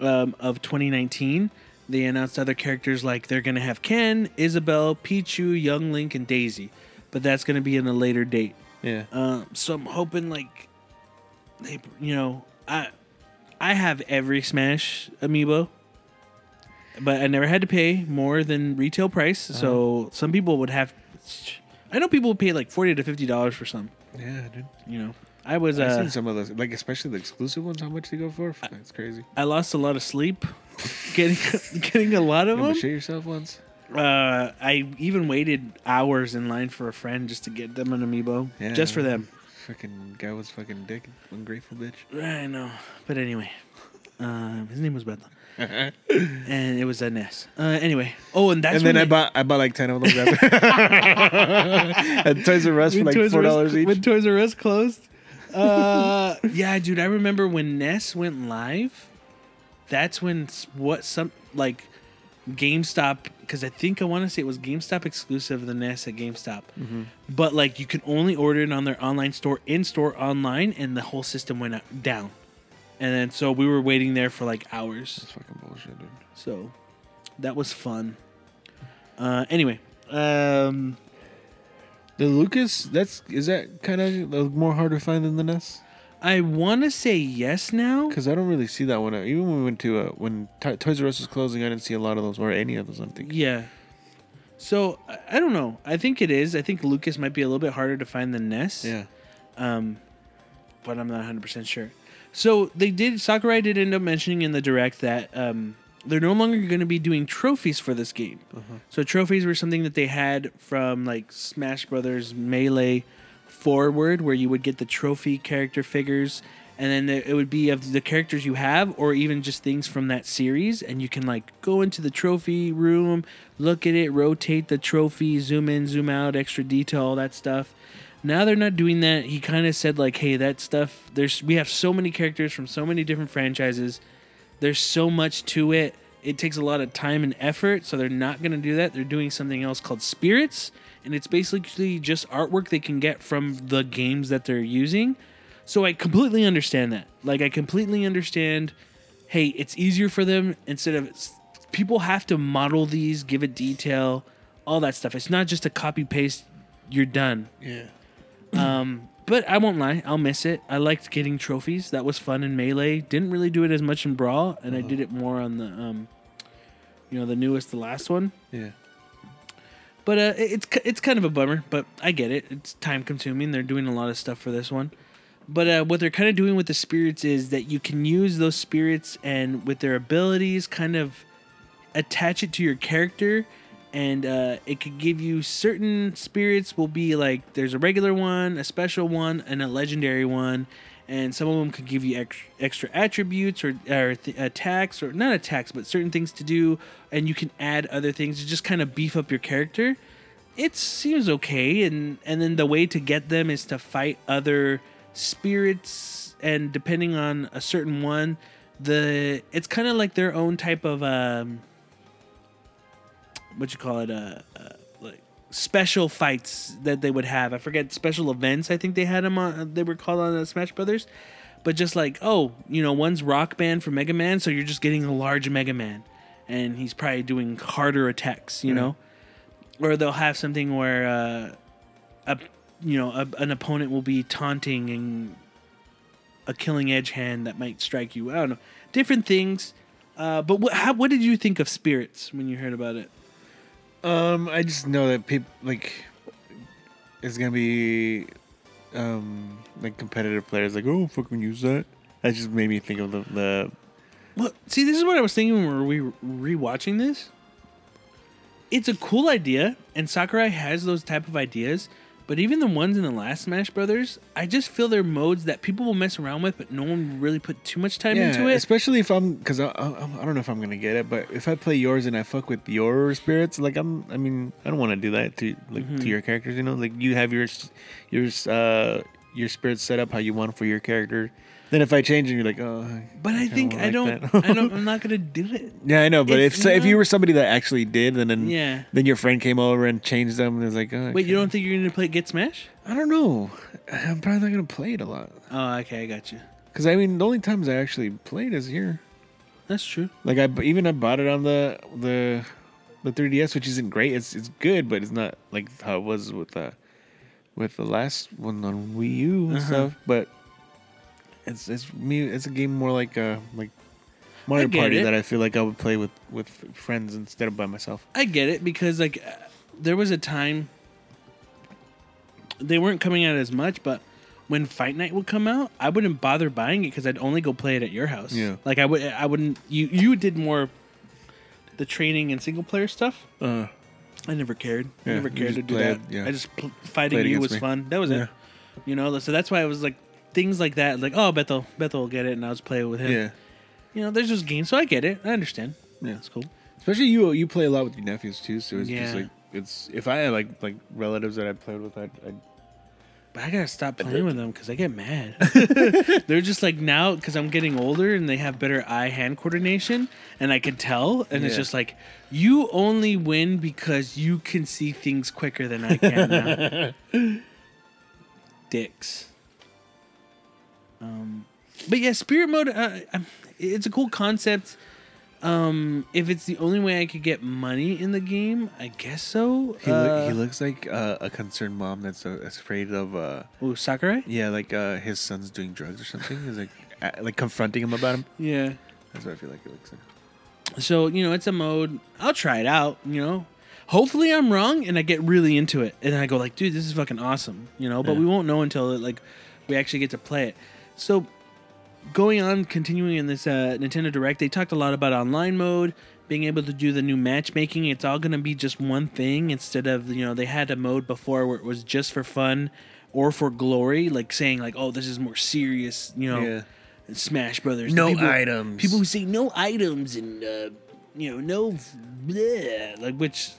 um, of 2019, they announced other characters like they're gonna have Ken, Isabelle, Pichu, Young Link, and Daisy, but that's gonna be in a later date. Yeah. Um, so I'm hoping like they, you know, I I have every Smash amiibo, but I never had to pay more than retail price. Uh-huh. So some people would have. I know people would pay like forty to fifty dollars for some. Yeah, dude. You know, I was I've uh, seen some of those, like especially the exclusive ones. How much they go for? That's crazy. I lost a lot of sleep getting getting a lot of You them. shit yourself once? Uh, I even waited hours in line for a friend just to get them an amiibo, Yeah. just for them. Fucking guy was fucking dick, ungrateful bitch. I know, but anyway, um, his name was Bethel. [laughs] and it was a Ness. Uh, anyway, oh, and that's and then I they- bought I bought like ten of those after. at Toys R Us for like Toys four dollars each. When Toys R Us closed. Uh, [laughs] yeah, dude, I remember when Ness went live. That's when what some like GameStop because I think I want to say it was GameStop exclusive the Ness at GameStop, Mm-hmm. but like you could only order it on their online store, in store, online, and the whole system went out, down. And then so we were waiting there for like hours. That's fucking bullshit, dude. So that was fun. Uh, anyway, um, The Lucas, that's is that kind of more hard to find than the Ness? I want to say yes now. Because I don't really see that one. Even when we went to uh, when T- Toys R Us was closing, I didn't see a lot of those or any of those. I'm thinking. Yeah. So I- I don't know. I think it is. I think Lucas might be a little bit harder to find than Ness. Yeah. Um, but I'm not 100 percent sure. So they did. Sakurai did end up mentioning in the direct that um, they're no longer going to be doing trophies for this game. So trophies were something that they had from like Smash Brothers Melee forward, where you would get the trophy character figures, and then it would be of the characters you have, or even just things from that series, and you can like go into the trophy room, look at it, rotate the trophy, zoom in, zoom out, extra detail, all that stuff. Now they're not doing that. He kind of said like, "Hey, that stuff. There's we have so many characters from so many different franchises. There's so much to it. It takes a lot of time and effort, so they're not going to do that. They're doing something else called Spirits, and it's basically just artwork they can get from the games that they're using. So I completely understand that. Like I completely understand hey, it's easier for them instead of people have to model these, give it detail, all that stuff. It's not just a copy paste, you're done. Yeah. Um, but I won't lie, I'll miss it. I liked getting trophies. That was fun in Melee. Didn't really do it as much in Brawl, and I did it more on the um, you know, the newest, the last one. Yeah. But uh, it's it's kind of a bummer, but I get it. It's time consuming. They're doing a lot of stuff for this one. But uh, what they're kind of doing with the spirits is that you can use those spirits and with their abilities, kind of attach it to your character, and uh, it could give you certain spirits. Will be like there's a regular one, a special one, and a legendary one. And some of them could give you ex- extra attributes or, or th- attacks, or not attacks, but certain things to do. And you can add other things to just kind of beef up your character it seems okay and and then the way to get them is to fight other spirits and depending on a certain one the it's kind of like their own type of um what you call it uh, uh like special fights that they would have i forget special events i think they had them on they were called on the smash brothers but just like oh you know one's rock band for mega man so you're just getting a large mega man and he's probably doing harder attacks you Yeah. know or they'll have something where uh, a you know a, an opponent will be taunting and a killing edge hand that might strike you. I don't know, different things. Uh, but what how, what did you think of spirits when you heard about it? Um, I just know that people like it's gonna be um like competitive players like oh fuck fucking use that. That just made me think of the the Well, see, this is what I was thinking when we were rewatching this. It's a cool idea, and Sakurai has those type of ideas. But even the ones in the last Smash Brothers, I just feel they're modes that people will mess around with, but no one really put too much time yeah, into it. especially if I'm because I, I I don't know if I'm gonna get it, but if I play yours and I fuck with your spirits, like I'm I mean I don't want to do that to like Mhm. to your characters, you know, like you have your your uh your spirits set up how you want for your character. Then if I change and you're like oh. But I think I don't. I [laughs] don't, I'm not gonna do it. Yeah, I know, but if It's so, if you not- were somebody that actually did, and then Yeah. then your friend came over and changed them, and it was like, oh, Wait, you okay. don't think you're gonna play Get Smash? I don't know. I'm probably not gonna play it a lot Oh, okay, I got you. because I mean the only times I actually played is here. That's true. Like I b- even I bought it on the the the 3ds, which isn't great. It's it's good, but it's not like how it was with the with the last one on Wii U and Uh-huh. stuff. But it's it's me. It's a game more like a like Mario Party it. that I feel like I would play with with friends instead of by myself. I get it because like uh, there was a time they weren't coming out as much, but when Fight Night would come out, I wouldn't bother buying it because I'd only go play it at your house. Yeah. like I would, I wouldn't. You you did more the training and single player stuff. Uh, I never cared. I never cared to do that. it, yeah. I just pl- fighting Played you was me. fun. That was Yeah. it. You know, so that's why I was like things like that. Like, oh, Bethel, Bethel will get it, and I'll just play it with him. yeah, You know, there's just games, so I get it. I understand. yeah. It's cool. Especially you, you play a lot with your nephews too. So it's Yeah. just like it's if I had like like relatives that I played with, I'd, I'd But I gotta stop playing with them because I get mad. [laughs] They're just like now because I'm getting older and they have better eye hand coordination, and I can tell. And it's just like you only win because you can see things quicker than I can now. [laughs] Dicks. Um, but yeah, spirit mode. Uh, um, it's a cool concept. Um, if it's the only way I could get money in the game, I guess so. he, loo- he Uh, looks like uh, a concerned mom that's uh, afraid of uh Ooh, Sakurai. yeah like uh his son's doing drugs or something. He's like [laughs] uh, like confronting him about him. Yeah. That's what I feel like it looks like. So, you know, it's a mode. I'll try it out, you know. Hopefully I'm wrong and I get really into it. And then I go like, dude, this is fucking awesome, you know, but Yeah. we won't know until like we actually get to play it. So, going on continuing in this uh, Nintendo Direct, they talked a lot about online mode, being able to do the new matchmaking. It's all going to be just one thing instead of, you know, they had a mode before where it was just for fun or for glory, like saying like, "Oh, this is more serious," you know. Yeah. Smash Brothers. No People- items. People who say no items and uh, you know no bleh, like which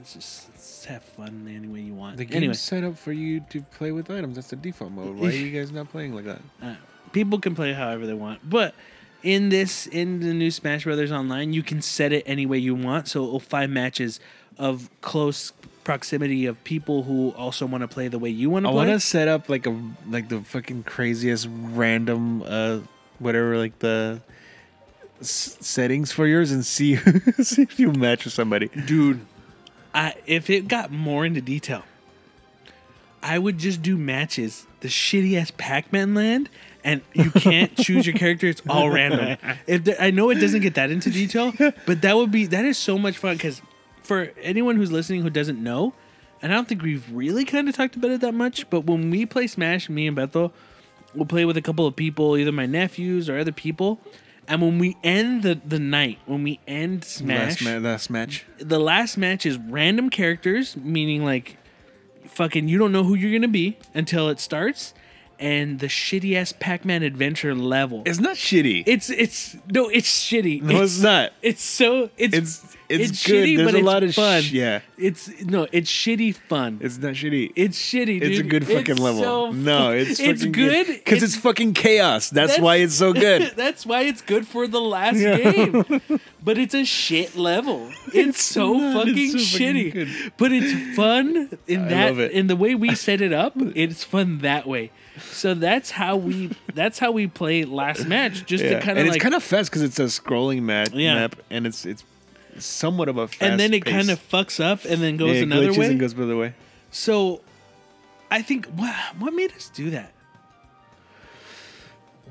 it's just it's have fun any way you want. The game's anyway, set up for you to play with items. That's the default mode. Why are you guys not playing like that? uh, people can play however they want, but in this in the new Smash Brothers Online, you can set it any way you want. So it'll find matches of close proximity of people who also want to play the way you want to I play. I want to set up like a like the fucking craziest random uh whatever like the s- settings for yours and see [laughs] see if you match with somebody. Dude, I if it got more into detail, I would just do matches the shitty ass Pac-Man land, and you can't [laughs] choose your character. It's all random. If the, I know it doesn't get that into detail, but that would be that is so much fun because for anyone who's listening who doesn't know, and I don't think we've really kind of talked about it that much, but when we play Smash, me and Bethel we'll play with a couple of people, either my nephews or other people. And when we end the, the night, when we end Smash, Last, ma- last match. the last match is random characters, meaning like fucking you don't know who you're gonna be until it starts, and the shitty ass Pac-Man adventure level. It's not shitty. It's it's no, it's shitty. no, it's, not. It's so it's It's it's, good. shitty, There's but a it's lot of fun. Sh- yeah. It's no, it's shitty fun. It's not shitty. It's shitty. It's a good fucking It's level. so no, it's it's fucking good because it's, fucking chaos. That's, That's- why it's so good. [laughs] That's why it's good for the last Yeah. game. [laughs] But it's a shit level. [laughs] It's, so not. fucking It's so shitty. good. But it's fun in I that in the way we set it up, it's fun that way. So that's how we that's how we play last match. Just to kind of and of it's like kind of fast because it's a scrolling map, Yeah. map, and it's it's somewhat of a fast. and then it pace. kind of fucks up and then goes Yeah, it another glitches way. and goes the way. so I think what what made us do that?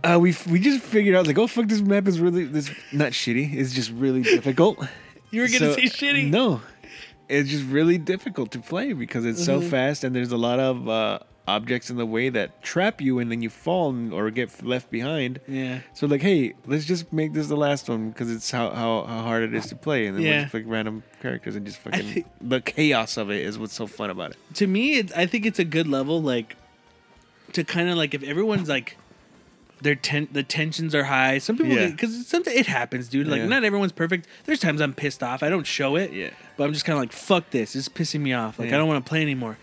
Uh, we we just figured out like, oh fuck, this map is really this not shitty. It's just really difficult. [laughs] You were gonna So- say shitty. No, it's just really difficult to play because it's Mm-hmm. so fast and there's a lot of uh, objects in the way that trap you and then you fall or get left behind. Yeah. So like, hey, let's just make this the last one because it's how, how how hard it is to play, and then Yeah. just like random characters and just fucking think- the chaos of it is what's so fun about it. to me, it, I think it's a good level, like to kind of like if everyone's like their ten the tensions are high. Some people Yeah. because something it happens, dude. Like Yeah. not everyone's perfect. There's times I'm pissed off. I don't show it. Yeah. But I'm just kind of like fuck this. It's pissing me off. Like Yeah. I don't want to play anymore.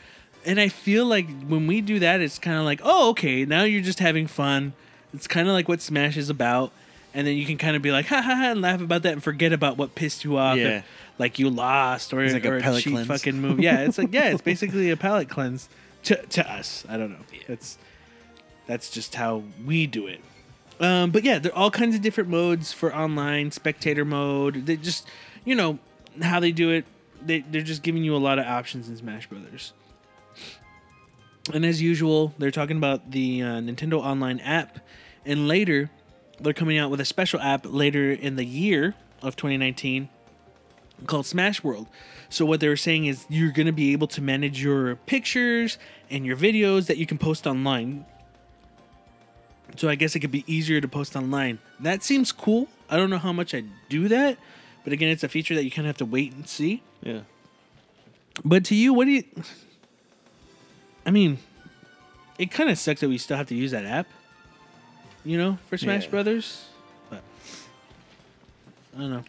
And I feel like when we do that, it's kind of like oh okay now you're just having fun. It's kind of like what Smash is about. And then you can kind of be like, ha ha ha, and laugh about that and forget about what pissed you off. Yeah. if, like you lost or, It's like a or a, palate cheap cleanse. fucking move. Yeah, it's like yeah, it's basically a palate cleanse to to us. I don't know. That's that's just how we do it. Um, but yeah, there are all kinds of different modes for online spectator mode. They just you know how they do it. They they're just giving you a lot of options in Smash Brothers. And as usual, they're talking about the uh, Nintendo Online app, and later they're coming out with a special app later in the year of 2019 called Smash World. So what they were saying is you're going to be able to manage your pictures and your videos that you can post online. So I guess it could be easier to post online. That seems cool. I don't know how much I do that, but again, it's a feature that you kind of have to wait and see. Yeah. But to you, what do you? I mean, it kind of sucks that we still have to use that app. You know, for Smash Yeah. Brothers. But I don't know.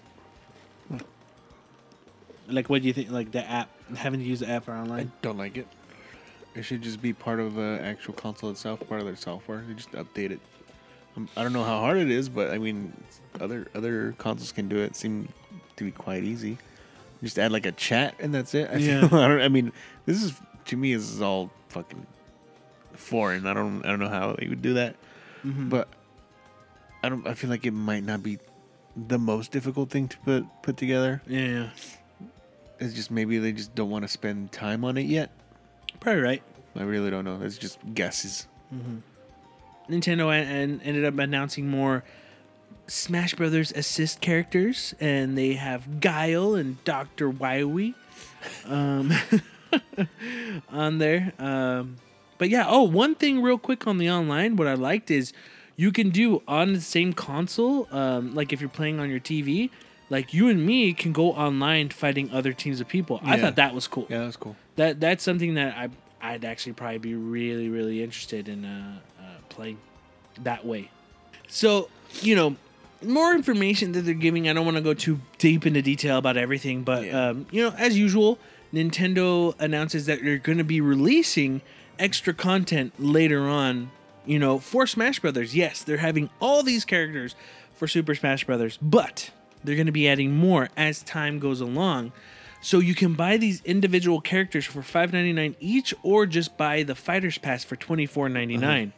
Like, what do you think? Like the app, having to use the app for online. I don't like it. It should just be part of the actual console itself, part of their software. They just update it. Um, I don't know how hard it is, but I mean, other other consoles can do it. Seem to be quite easy. Just add like a chat and that's it. I Yeah. feel, [laughs] I don't. I mean, this is to me is all fucking foreign. I don't. I don't know how they would do that, Mhm. but I don't. I feel like it might not be the most difficult thing to put put together. yeah, It's just maybe they just don't want to spend time on it yet. probably right. I really don't know. It's just guesses. Nintendo and en- ended up announcing more Smash Brothers assist characters, and they have Guile and Doctor Wily um, [laughs] [laughs] on there. Um, but yeah, oh, one thing real quick on the online, what I liked is you can do on the same console, um, like if you're playing on your TV, like you and me can go online fighting other teams of people. I thought that was cool. Yeah, that's cool. That that's something that I I'd actually probably be really really interested in uh, uh, playing that way. So you know, more information that they're giving. I don't want to go too deep into detail about everything, but Yeah. um, you know, as usual, Nintendo announces that they're going to be releasing extra content later on. You know, for Smash Brothers, yes, they're having all these characters for Super Smash Brothers, but they're going to be adding more as time goes along. So you can buy these individual characters for $5.99 each or just buy the Fighters Pass for $24.99. Uh-huh.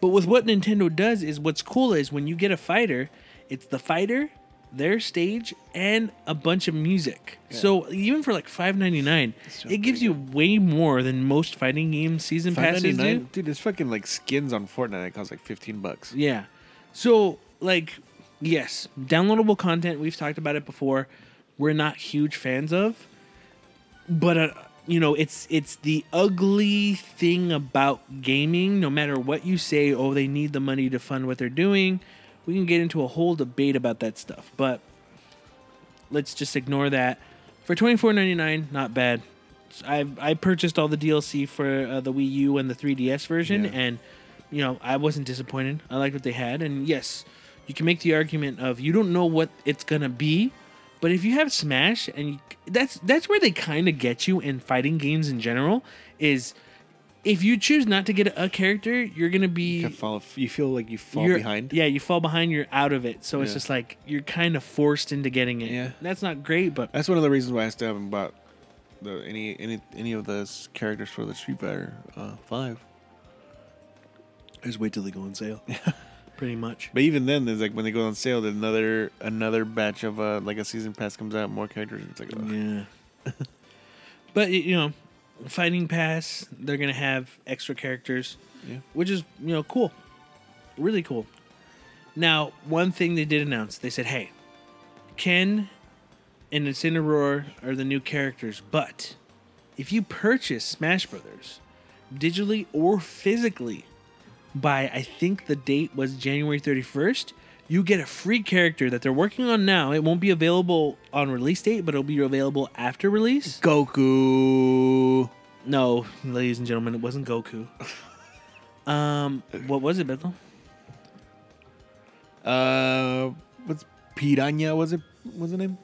But with what Nintendo does is what's cool is when you get a fighter, it's the fighter, their stage, and a bunch of music. So even for like $5.99, it gives you way more than most fighting game season Five passes do. dude. It's fucking like skins on Fortnite that cost like fifteen bucks. Yeah. So, like, yes, downloadable content, we've talked about it before. We're not huge fans of. But uh, you know, it's it's the ugly thing about gaming, no matter what you say, oh, they need the money to fund what they're doing. We can get into a whole debate about that stuff, but let's just ignore that. For twenty four ninety nine, not bad. I I purchased all the DLC for uh, the Wii U and the 3DS version, Yeah. and you know I wasn't disappointed. I liked what they had, and yes, you can make the argument of you don't know what it's gonna be, but if you have Smash, and you, that's that's where they kind of get you in fighting games in general, is if you choose not to get a character, you're gonna be You, fall, you feel like you fall you're- behind. Yeah, you fall behind. You're out of it. So it's Yeah. just like you're kind of forced into getting it. Yeah. that's not great, but That's one of the reasons why I still haven't bought the any any any of those characters for the Street Fighter uh, Five. I just wait till they go on sale. [laughs] pretty much. But even then, there's like when they go on sale, then another another batch of uh, like a season pass comes out, more characters. It's like, ugh. Yeah. [laughs] but you know, fighting pass, they're gonna have extra characters, Yeah. which is you know cool, really cool. Now, one thing they did announce, they said, "Hey, Ken and Incineroar are the new characters, but if you purchase Smash Brothers digitally or physically by I think the date was January 31st, you get a free character that they're working on now. It won't be available on release date, but it'll be available after release. Goku. No, ladies and gentlemen, it wasn't Goku. [laughs] Um, what was it, Bethel? Uh, what's Piranha? Was it? Was the name?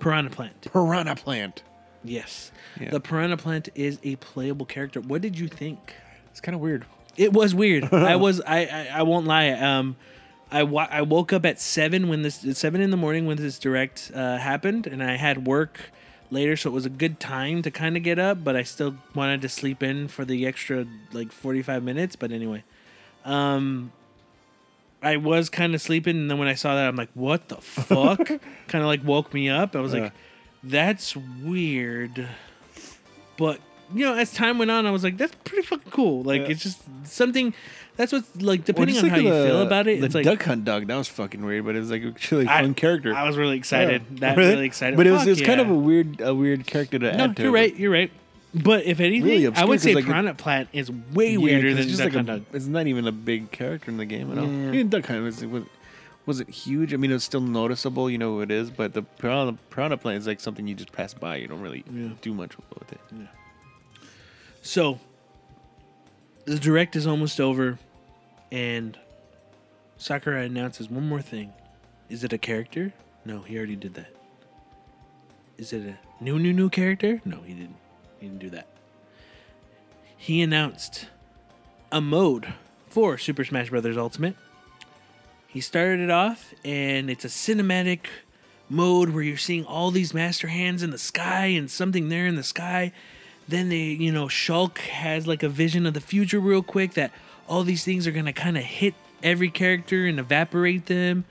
Piranha Plant. Piranha Plant. Yes. Yeah. The Piranha Plant is a playable character. What did you think? It's kind of weird. It was weird. [laughs] I was I, I I won't lie. Um I, wa- I woke up at seven when this seven in the morning when this direct uh, happened, and I had work later, so it was a good time to kind of get up. But I still wanted to sleep in for the extra like forty five minutes. But anyway, um, I was kind of sleeping, and then when I saw that, I'm like, "What the fuck?" [laughs] kind of like woke me up. I was Yeah. like, "That's weird," but you know, as time went on, I was like, "That's pretty fucking cool." Like, Yeah. it's just something. That's what's like depending Well, on how you the- feel about it. The It's like Duck Hunt dog. That was fucking weird, but it was like a really fun character. I was really excited. Yeah. That [laughs] really excited. But it was it was kind of a weird a weird character to no. add to. You're right. You're right. But if anything, Really I would say like, it- Piranha Plant is way Yeah, weirder 'cause than just Duck like Hunt a, Dog. It's not even a big character in the game at all. Yeah. Even Duck Hunt was, was was it huge? I mean, it was still noticeable. You know who it is, but the Piranha, Piranha Plant is like something you just pass by. You don't really Yeah. do much with it. So the direct is almost over, and Sakurai announces one more thing. Is it a character? No, he already did that. Is it a new, new, new character? No, he didn't. He didn't do that. He announced a mode for Super Smash Bros. Ultimate. He started it off, and it's a cinematic mode where you're seeing all these master hands in the sky and something there in the sky. Then they, you know, Shulk has like a vision of the future real quick that all these things are gonna kind of hit every character and evaporate them.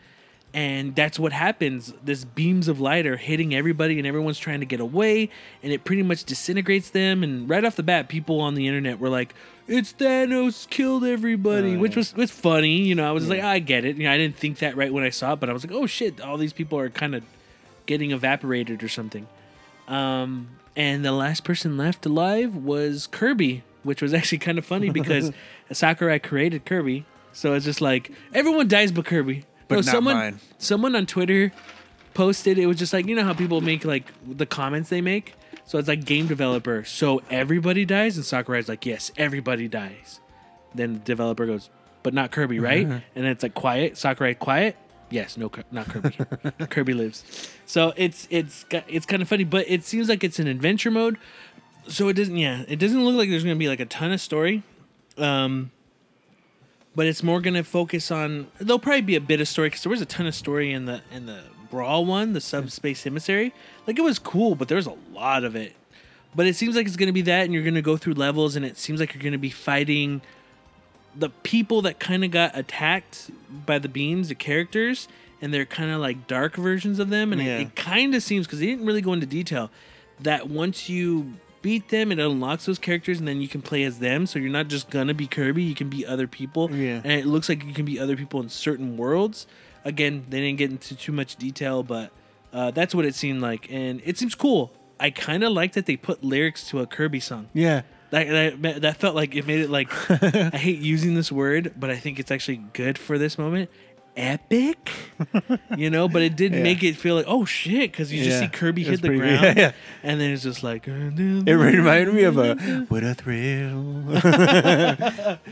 And that's what happens. This beams of light are hitting everybody, and everyone's trying to get away, and it pretty much disintegrates them. And right off the bat, people on the internet were like, "It's Thanos killed everybody," Oh, which was was funny. You know, I was like, "I get it." You know, I didn't think that right when I saw it, but I was like, "Oh shit!" All these people are kind of getting evaporated or something. Um, and the last person left alive was Kirby, which was actually kind of funny [laughs] because Sakurai created Kirby. So it's just like everyone dies but Kirby. But no, not someone mine. someone on Twitter posted it was just like you know how people make like the comments they make. So it's like game developer. So everybody dies, and Sakurai's like, yes, everybody dies. Then the developer goes, but not Kirby, right? Uh-huh. and then it's like quiet. Sakurai, quiet. Yes, no, not Kirby. [laughs] Kirby lives. So it's it's it's kind of funny, but it seems like it's an adventure mode. So it doesn't. Yeah, it doesn't look like there's gonna be like a ton of story. Um, but it's more gonna focus on. There'll probably be a bit of story because there was a ton of story in the in the brawl one, the subspace emissary. Like it was cool, but there's a lot of it. But it seems like it's gonna be that, and you're gonna go through levels, and it seems like you're gonna be fighting the people that kind of got attacked by the beams, the characters, and they're kind of like dark versions of them. And Yeah. it, it kind of seems because they didn't really go into detail that once you beat them, it unlocks those characters, and then you can play as them. So you're not just gonna be Kirby; you can be other people. Yeah. and it looks like you can be other people in certain worlds. Again, they didn't get into too much detail, but uh, that's what it seemed like, and it seems cool. I kind of like that they put lyrics to a Kirby song. Yeah. That, that that felt like it made it like [laughs] I hate using this word, but I think it's actually good for this moment. Epic, you know, but it did [laughs] Yeah. make it feel like oh shit because you just Yeah. see Kirby It was hit the pretty- ground, yeah, [laughs] yeah. and then it's just like It reminded me of a what a thrill.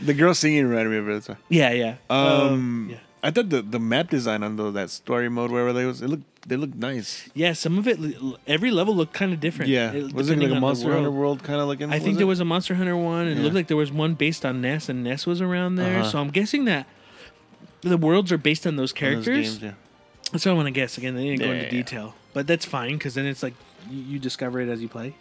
the girl singing reminded me of it. that's why. yeah, yeah, Um, yeah. I thought the, the map design on those that story mode, wherever they was, it looked they looked nice. yeah. Some of it, every level looked kind of different. Yeah, it- was it like a Monster world. Hunter World kind of looking? I think there it? was a Monster Hunter one, and it Yeah. looked like there was one based on Ness, and Ness was around there. Uh-huh. So I'm guessing that the worlds are based on those One of those characters. games, yeah. That's what I want to guess. Again, they didn't go into yeah, yeah. detail, but that's fine because then it's like you, you discover it as you play.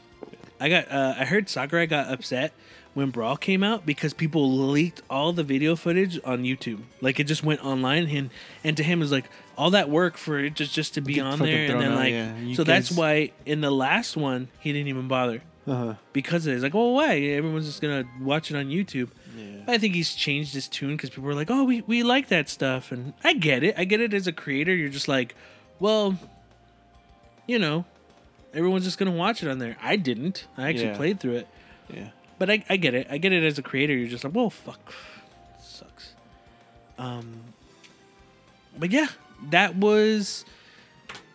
I got. Uh, I heard Sakurai got upset when Brawl came out because people leaked all the video footage on YouTube. Like it just went online, and and to him it was like all that work for it just just to be Get on there, and then out, like yeah. So that's why in the last one he didn't even bother Uh-huh. because of it. It's like, well, why? Everyone's just gonna watch it on YouTube. Yeah. I think he's changed his tune because people were like, "Oh, we, we like that stuff," and I get it. I get it as a creator. You're just like, well, you know, everyone's just gonna watch it on there. I didn't. I actually Yeah. played through it, Yeah. but I, I get it. I get it as a creator. You're just like, well, fuck, sucks. Um, but yeah, that was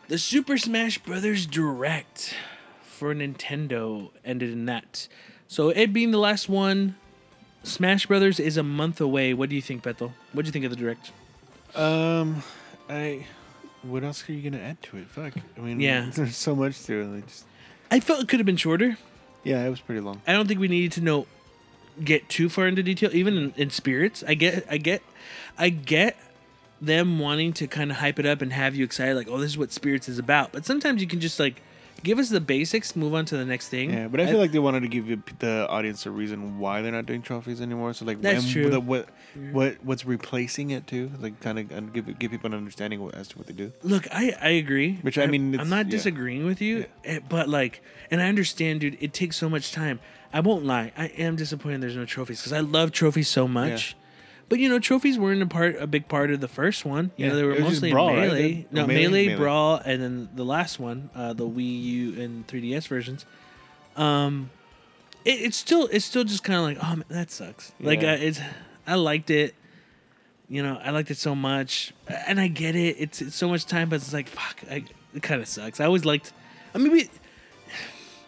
the Super Smash Brothers Direct for Nintendo. Ended in that. So it being the last one, Smash Brothers is a month away. What do you think, Bethel? What do you think of the direct? Um, I. What else are you gonna add to it? Fuck. I mean, Yeah. [laughs] there's so much to it. Like just, I felt it could have been shorter. yeah, it was pretty long. I don't think we needed to know get too far into detail, even in, in spirits. I get, I get, I get them wanting to kind of hype it up and have you excited, like, oh, this is what spirits is about. But sometimes you can just like give us the basics, move on to the next thing. Yeah, but I feel like they wanted to give the audience a reason why they're not doing trophies anymore. So like, That's and true. The, what what what's replacing it too? Like, kind of give give people an understanding as to what they do. Look, I I agree. Which, I mean, I'm not yeah. disagreeing with you, eh, but like, and I understand, dude. It takes so much time. I won't lie. I am disappointed there's no trophies because I love trophies so much. But you know, trophies weren't a part, a big part of the first one. You know, they were it was just mostly Brawl, melee. They- No, melee, Melee? Melee. brawl, and then the last one, uh, the Wii U and 3DS versions. Um, it, it's still, it's still just kind of like, oh, man, that sucks. Like, uh, it's, I liked it. You know, I liked it so much, and I get it. It's, it's so much time, but it's like, fuck, I, it kind of sucks. I always liked. I mean, we,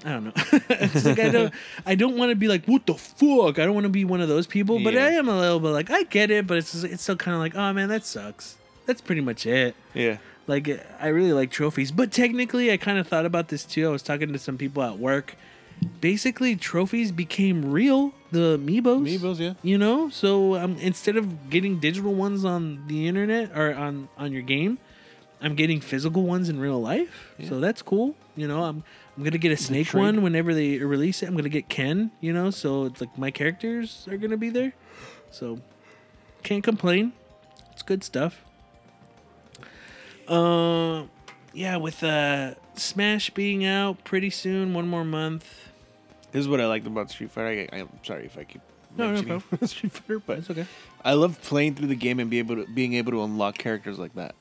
I don't know. [laughs] it's like I don't, I don't want to be like, what the fuck? I don't want to be one of those people, but Yeah. I am a little bit like, I get it, but it's, just- it's still kind of like, oh man, that sucks. That's pretty much it. Yeah. Like, I really like trophies, but technically, I kind of thought about this too. I was talking to some people at work. Basically, trophies became real. The amiibos. Amiibos, yeah. You know, so um, instead of getting digital ones on the internet or on on your game, I'm getting physical ones in real life. So that's cool. You know, I'm I'm gonna get a snake one whenever they release it. I'm gonna get Ken. You know, so it's like my characters are gonna be there. So can't complain. It's good stuff. Uh, yeah, with uh Smash being out pretty soon, one more month. This is what I liked about Street Fighter. I, I'm sorry if I keep No, no mentioning [laughs] Street Fighter, but It's okay. I love playing through the game and be able to being able to unlock characters like that.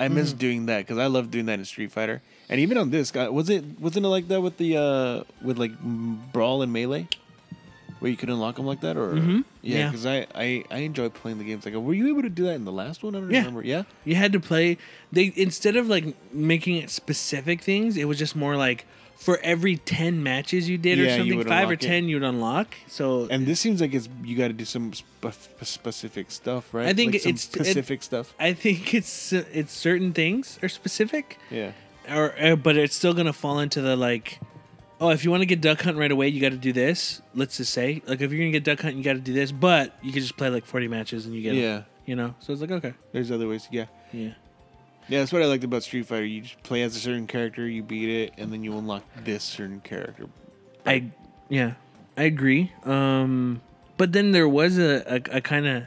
I miss Mm. doing that because I love doing that in Street Fighter, and even on this, guy, was it wasn't it like that with the uh with like Brawl and Melee, where you could unlock them like that, or Mhm. yeah, Yeah. because I, I I enjoy playing the games. Like, were you able to do that in the last one? I don't Yeah. remember. Yeah, You had to play they instead of like making it specific things, it was just more like for every ten matches you did or Yeah, you something, five or unlock it. ten you'd unlock. So and this seems like it's you got to do some spe- specific stuff, right? I think Like it's- it- specific stuff. I think it's it's certain things are specific, Yeah, or uh, but it's still gonna fall into the like oh, if you want to get duck hunt right away, you got to do this. Let's just say, like, if you're gonna get duck hunt, you got to do this. But you can just play like 40 matches and you get, Yeah. you know. So it's like, okay, There's other ways. Yeah. yeah, Yeah, that's what I liked about Street Fighter. You just play as a certain character, you beat it, and then you unlock this certain character. I, yeah, I agree. Um, but then there was a a, a kind of,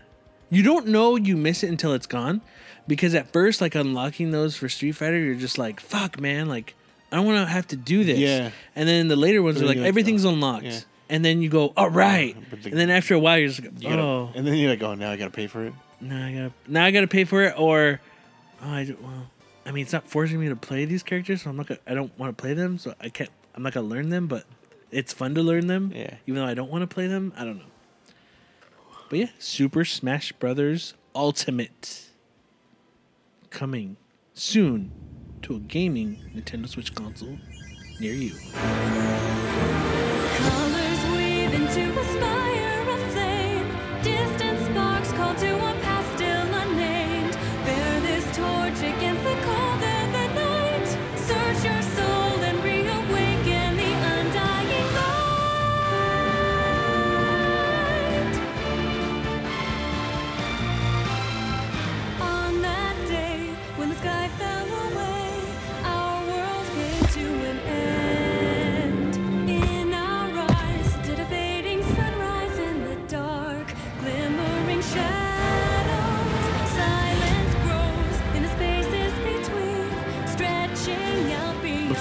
you don't know you miss it until it's gone, because at first, like unlocking those for Street Fighter, you're just like, fuck, man, like I don't want to have to do this. Yeah. And then the later ones are like like, everything's oh, unlocked. yeah. And then you go, all right. The- and then after a while, you're just like, You gotta, oh, And then you're like, oh, now I gotta pay for it. now I gotta now I gotta pay for it, or oh, I don't, well, I mean, it's not forcing me to play these characters, so I'm not. Gonna, I don't want to play them, so I can't. I'm not gonna learn them, but it's fun to learn them. Yeah. Even though I don't want to play them, I don't know. But yeah, Super Smash Brothers Ultimate coming soon to a gaming Nintendo Switch console near you.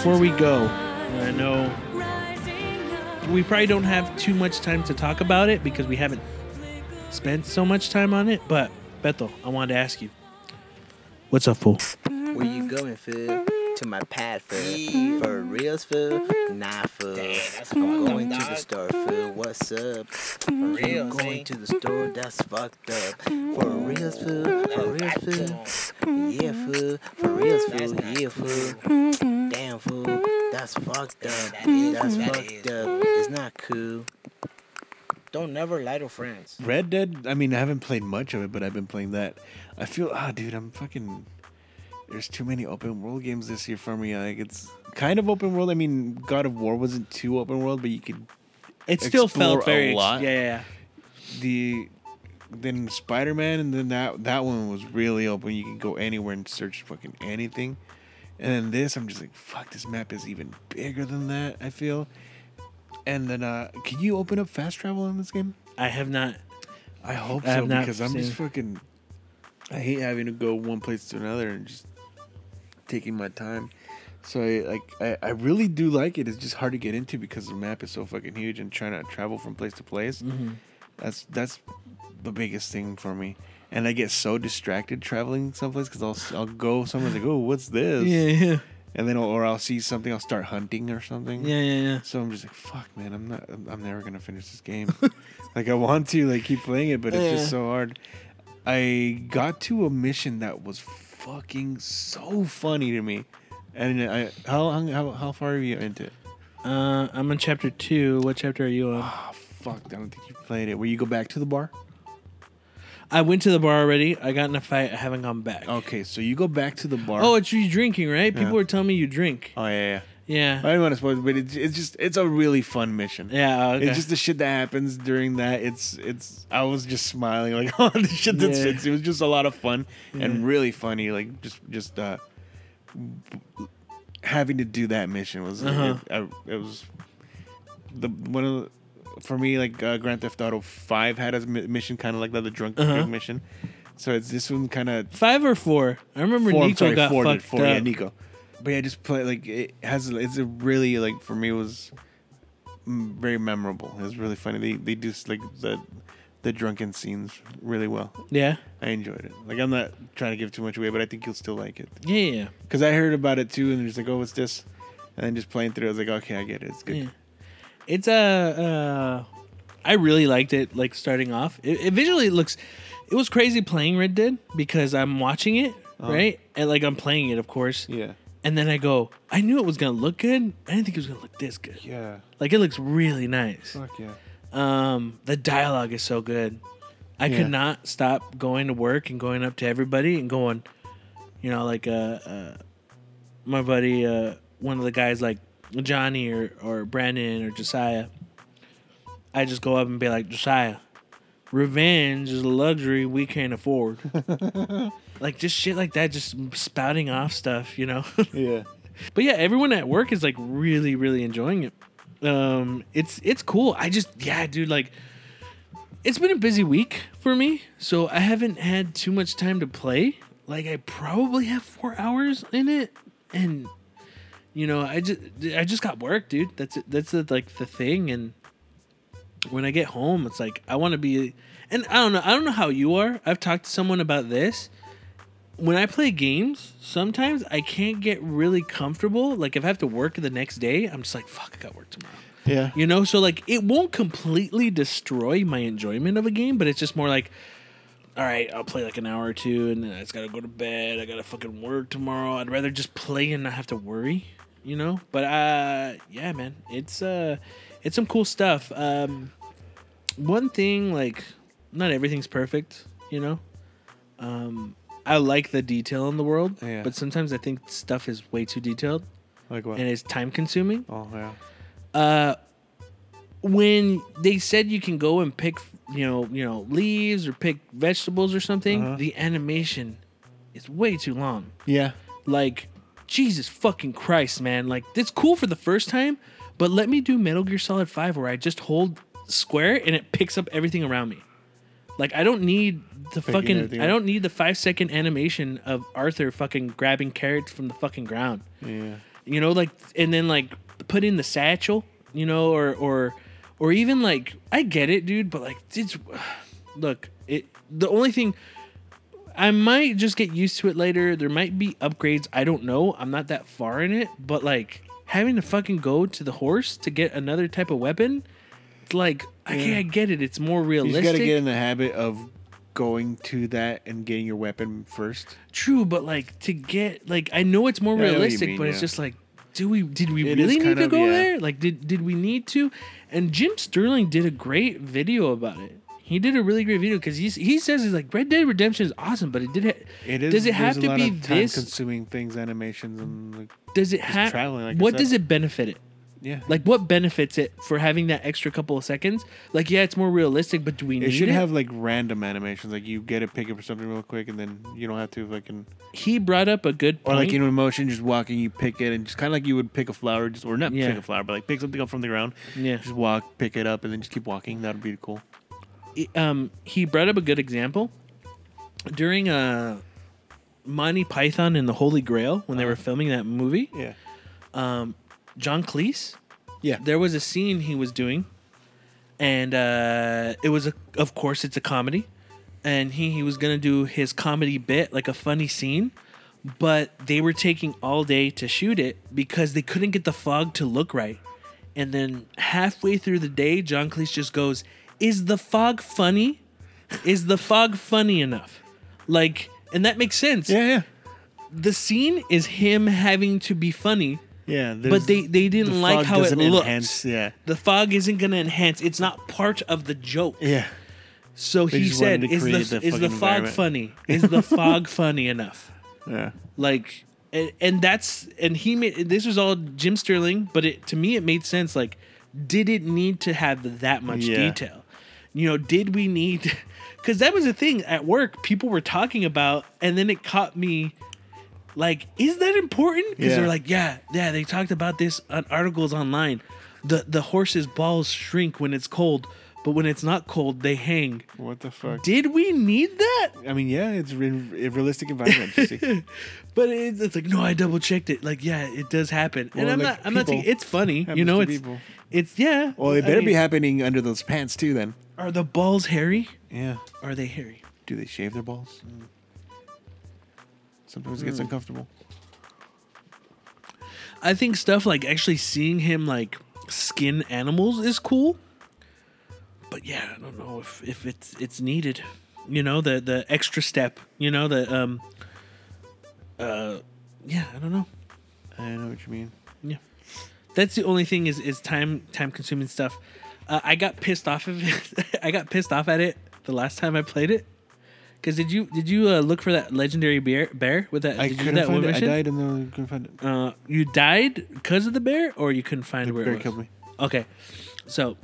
Before we go. I know we probably don't have too much time to talk about it because we haven't spent so much time on it. But Beto, I wanted to ask you, what's up, fool? Where you going, fool? To my pad, fool. For reals, food, mm-hmm. Nah, fool. I'm going to the store, fool. What's up? Mm-hmm. For reals, going to the store, that's fucked up. For reals, food, For reals, fool? Yeah, mm-hmm. food. For reals, food, Yeah, fool. Damn, food, That's fucked up. That's fucked up. It's not cool. Don't never lie to friends. Red Dead. I mean, I haven't played much of it, but I've been playing that. I feel, ah, dude, I'm fucking. There's too many open world games this year for me. Like it's kind of open world. I mean, God of War wasn't too open world, but you could It still felt very a ex- Yeah, yeah, yeah. the then Spider Man, and then that that one was really open. You can go anywhere and search fucking anything. And then this, I'm just like, fuck, this map is even bigger than that. I feel. And then, uh can you open up fast travel in this game? I have not. I hope I so because I'm just fucking. I hate having to go one place to another and just taking my time. So I like I, I really do like it. It's just hard to get into because the map is so fucking huge and trying to travel from place to place. Mm-hmm. That's that's the biggest thing for me. And I get so distracted traveling someplace because I'll I'll go somewhere like oh what's this Yeah, yeah, and then or I'll see something I'll start hunting or something yeah, yeah, yeah. so I'm just like, fuck, man, I'm not, I'm, I'm never gonna finish this game. [laughs] like I want to, like, keep playing it, but it's Yeah. just so hard. I got to a mission that was fucking so funny to me, and I, how long, how, how far are you into it? Uh, I'm on chapter two. What chapter are you on? Oh fuck, I don't think you played it. Where you go back to the bar? I went to the bar already. I got in a fight. I haven't gone back. Okay, so you go back to the bar. Oh, it's you drinking, right? People Yeah. were telling me you drink. oh yeah, yeah. Yeah. I don't want to spoil, it, but it's, it's just, it's a really fun mission. Yeah. Okay. It's just the shit that happens during that. It's it's. I was just smiling like, [laughs] oh, the shit that's Yeah. it's, it was just a lot of fun Yeah. and really funny. Like just just uh, having to do that mission was Uh-huh. it, I, it was the one of the, for me like uh, Grand Theft Auto Five had a mission kind of like that, the drunk, Uh-huh. drunk mission. So it's this one kind of Five or four? I remember four, Niko sorry, got four, fucked four, up. yeah, Niko. But yeah, just play like it has. It's a really like for me it was very memorable. It was really funny. They they do like the the drunken scenes really well. Yeah. I enjoyed it. Like I'm not trying to give too much away, but I think you'll still like it Yeah. Yeah. because I heard about it too, and they're just like, oh, what's this? And then just playing through, I was like, okay, I get it. It's good. Yeah. It's a. Uh, I really liked it. Like starting off, it, it visually looks. It was crazy playing Red Dead because I'm watching it right, and like I'm playing it, of course, Yeah. And then I go, I knew it was gonna look good. I didn't think it was gonna look this good. Yeah. Like it looks really nice. Fuck yeah. Um, the dialogue is so good. I Yeah. could not stop going to work and going up to everybody and going, you know, like uh, uh my buddy, uh, one of the guys, like Johnny or or Brandon or Josiah, I just go up and be like, Josiah, revenge is a luxury we can't afford. [laughs] like just shit like that, just spouting off stuff, you know. [laughs] Yeah. But yeah, everyone at work is like really, really enjoying it. Um, it's it's cool. I just yeah, dude, like it's been a busy week for me, so I haven't had too much time to play. Like I probably have four hours in it, and you know, I just I just got work, dude. That's that's the, like the thing, and when I get home, it's like I want to be. And I don't know. I don't know how you are. I've talked to someone about this when I play games, sometimes I can't get really comfortable. Like if I have to work the next day, I'm just like, fuck, I got work tomorrow. Yeah. You know, so like it won't completely destroy my enjoyment of a game, but it's just more like, all right, I'll play like an hour or two, and then I just gotta go to bed. I gotta fucking work tomorrow. I'd rather just play and not have to worry. You know, but uh, yeah, man, it's uh, it's some cool stuff. Um, one thing like, not everything's perfect. You know, um, I like the detail in the world, Yeah. but sometimes I think stuff is way too detailed Like what? and it's time consuming. oh yeah. Uh, when they said you can go and pick, you know, you know, leaves or pick vegetables or something, Uh-huh. the animation is way too long. Yeah. Like, Jesus fucking Christ, man! Like, it's cool for the first time, but let me do Metal Gear Solid Five where I just hold square and it picks up everything around me. Like, I don't need the fucking. everything I up. don't need the five second animation of Arthur fucking grabbing carrots from the fucking ground Yeah. you know like and then like put in the satchel you know or or or even like i get it dude but like it's [sighs] look it the only thing i might just get used to it later there might be upgrades i don't know i'm not that far in it but like having to fucking go to the horse to get another type of weapon like Yeah. i get it it's more You realistic gotta get in the habit of going to that and getting your weapon first. true but like to get like i know it's more Yeah, I know what you realistic mean, but it's yeah. just like do we did we It really need kind to of- go yeah. there like did did we need to and jim sterling did a great video about it he did a really great video because he he says he's like Red Dead Redemption is awesome, but it did. Ha- It is. Does it have there's a to lot be of this? consuming things, animations, and like Does it have? traveling, like I what said. does it benefit it? Yeah. Like what benefits it for having that extra couple of seconds? Like yeah, it's more realistic, but do we need it should it? have like random animations, like you get a pick up something real quick, and then you don't have to fucking he brought up a good or like in emotion, just walking, you pick it, and just kind of like you would pick a flower, just or not Yeah. pick a flower, but like pick something up from the ground, yeah. just walk, pick it up, and then just keep walking. That would be cool. um, he brought up a good example during uh, Monty Python and the Holy Grail when they were filming that movie. Yeah. Um, John Cleese, Yeah. there was a scene he was doing, and uh, it was a, of course, it's a comedy, and he he was gonna do his comedy bit like a funny scene, but they were taking all day to shoot it because they couldn't get the fog to look right, and then halfway through the day, John Cleese just goes, "Is the fog funny? Is the fog funny enough?" Like, and that makes sense. Yeah. Yeah. The scene is him having to be funny, Yeah. but they they didn't the like how it looks. enhance- Yeah. The fog isn't gonna enhance. It's not part of the joke. Yeah. So They he said, "Is the the is the fog funny? Is the [laughs] fog funny enough?" Yeah. Like, and, and that's and he made this was all Jim Sterling, but it to me it made sense. Like, did it need to have that much Yeah. detail? You know, did we need? [laughs] Because that was the thing at work. People were talking about, and then it caught me. Like, is that important? Because Yeah. they're like, yeah, yeah. They talked about this on articles online. The the horse's balls shrink when it's cold, but when it's not cold, they hang. What the fuck? Did we need that? I mean, yeah, it's a realistic environment. see. [laughs] But it's, it's like no, I double checked it. Like yeah, it does happen, and I'm like, not. I'm not saying it's funny. You know, it's people. it's yeah. Well, it I better mean, be happening under those pants too. Then. Are the balls hairy? Yeah. Are they hairy? Do they shave their balls? Mm. Sometimes it Hmm. gets uncomfortable. I think stuff like actually seeing him like skin animals is cool. But yeah, I don't know if, if it's it's needed. You know, the the extra step. You know, the um. Uh, yeah, I don't know. I know what you mean. Yeah, that's the only thing is is time time consuming stuff. Uh, I got pissed off of it. [laughs] I got pissed off at it the last time I played it Because did you did you uh, look for that legendary bear bear with that? I did you do couldn't that find it. I died and then I couldn't find it. Uh, you died because of the bear, or you couldn't find The where bear it was. killed me. Okay, so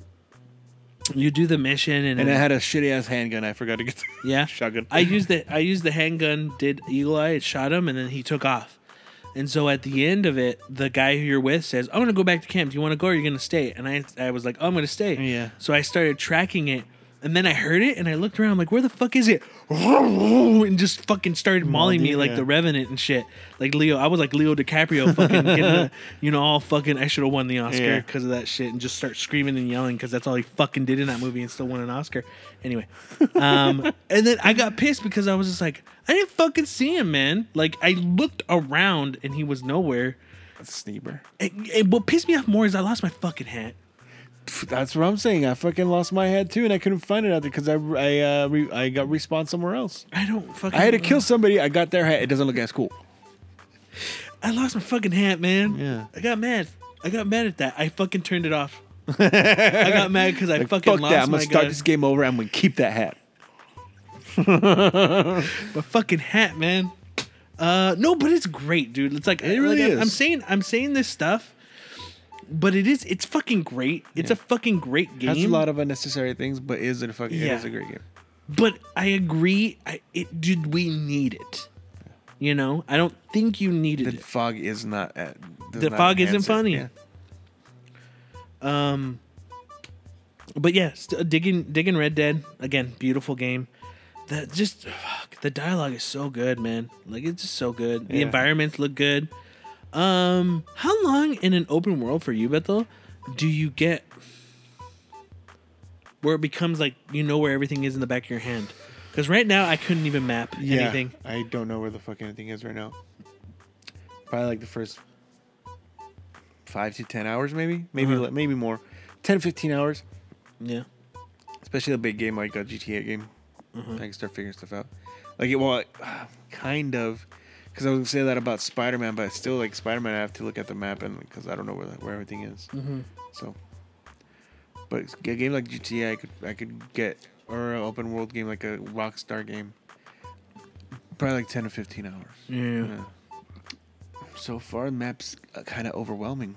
you do the mission, and, And I had a shitty ass handgun. I forgot to get the [laughs] yeah. shotgun. I used the I used the handgun, did eagle eye, it shot him, and then he took off. And so at the end of it, the guy who you're with says, "I'm gonna go back to camp. Do you want to go or are you gonna stay?" And I I was like, oh, "I'm gonna stay." Yeah. So I started tracking it, and then I heard it, and I looked around, like, "Where the fuck is it?" [laughs] And just fucking started mauling me like the Revenant and shit. Like Leo, I was like Leo DiCaprio, fucking, getting the, [laughs] you know, all fucking. I should have won the Oscar Yeah. because of that shit, and just start screaming and yelling because that's all he fucking did in that movie, and still won an Oscar. Anyway, um, [laughs] and then I got pissed because I was just like, I didn't fucking see him, man. Like I looked around and he was nowhere. Sneeber. And, and what pissed me off more is I lost my fucking hat. That's what I'm saying. I fucking lost my head too, and I couldn't find it out there because I I uh, re- I got respawned somewhere else. I don't fucking. I had to kill somebody. I got their hat. It doesn't look as cool. I lost my fucking hat, man. Yeah. I got mad. I got mad at that. I fucking turned it off. [laughs] I got mad because I Like, fucking fuck lost that. I'm my gonna start this game over. I'm gonna keep that hat. [laughs] my fucking hat, man. Uh, no, but it's great, dude. It's like It really like, is. I'm saying, I'm saying this stuff, but it is. It's fucking great. It's a fucking great game. Has a lot of unnecessary things, but is it a fucking? Yeah. is a great game. But I agree. I, it did we need it? You know, I don't think you needed The it. fog is not. At, The not fog isn't it. funny. Yeah. Um, but yeah, st- digging digging Red Dead again, beautiful game. That just fuck, the dialogue is so good, man. Like it's just so good. The Yeah. environments look good. Um, how long in an open world for you, Bethel, do you get where it becomes like you know where everything is in the back of your hand? Because right now I couldn't even map Yeah, anything. I don't know where the fuck anything is right now. Probably like the first five to ten hours, maybe, maybe Uh-huh. maybe more, 10, 15 hours. Yeah. Especially a big game like a GTA game, Uh-huh. I can start figuring stuff out. Like it, well, [sighs] kind of, because I was gonna say that about Spider Man, but still, like Spider Man, I have to look at the map and because I don't know where where everything is. Mm-hmm. So, but a game like GTA, I could I could get or an open world game like a Rockstar game, probably like ten to fifteen hours. Yeah. Yeah. So far, the map's kind of overwhelming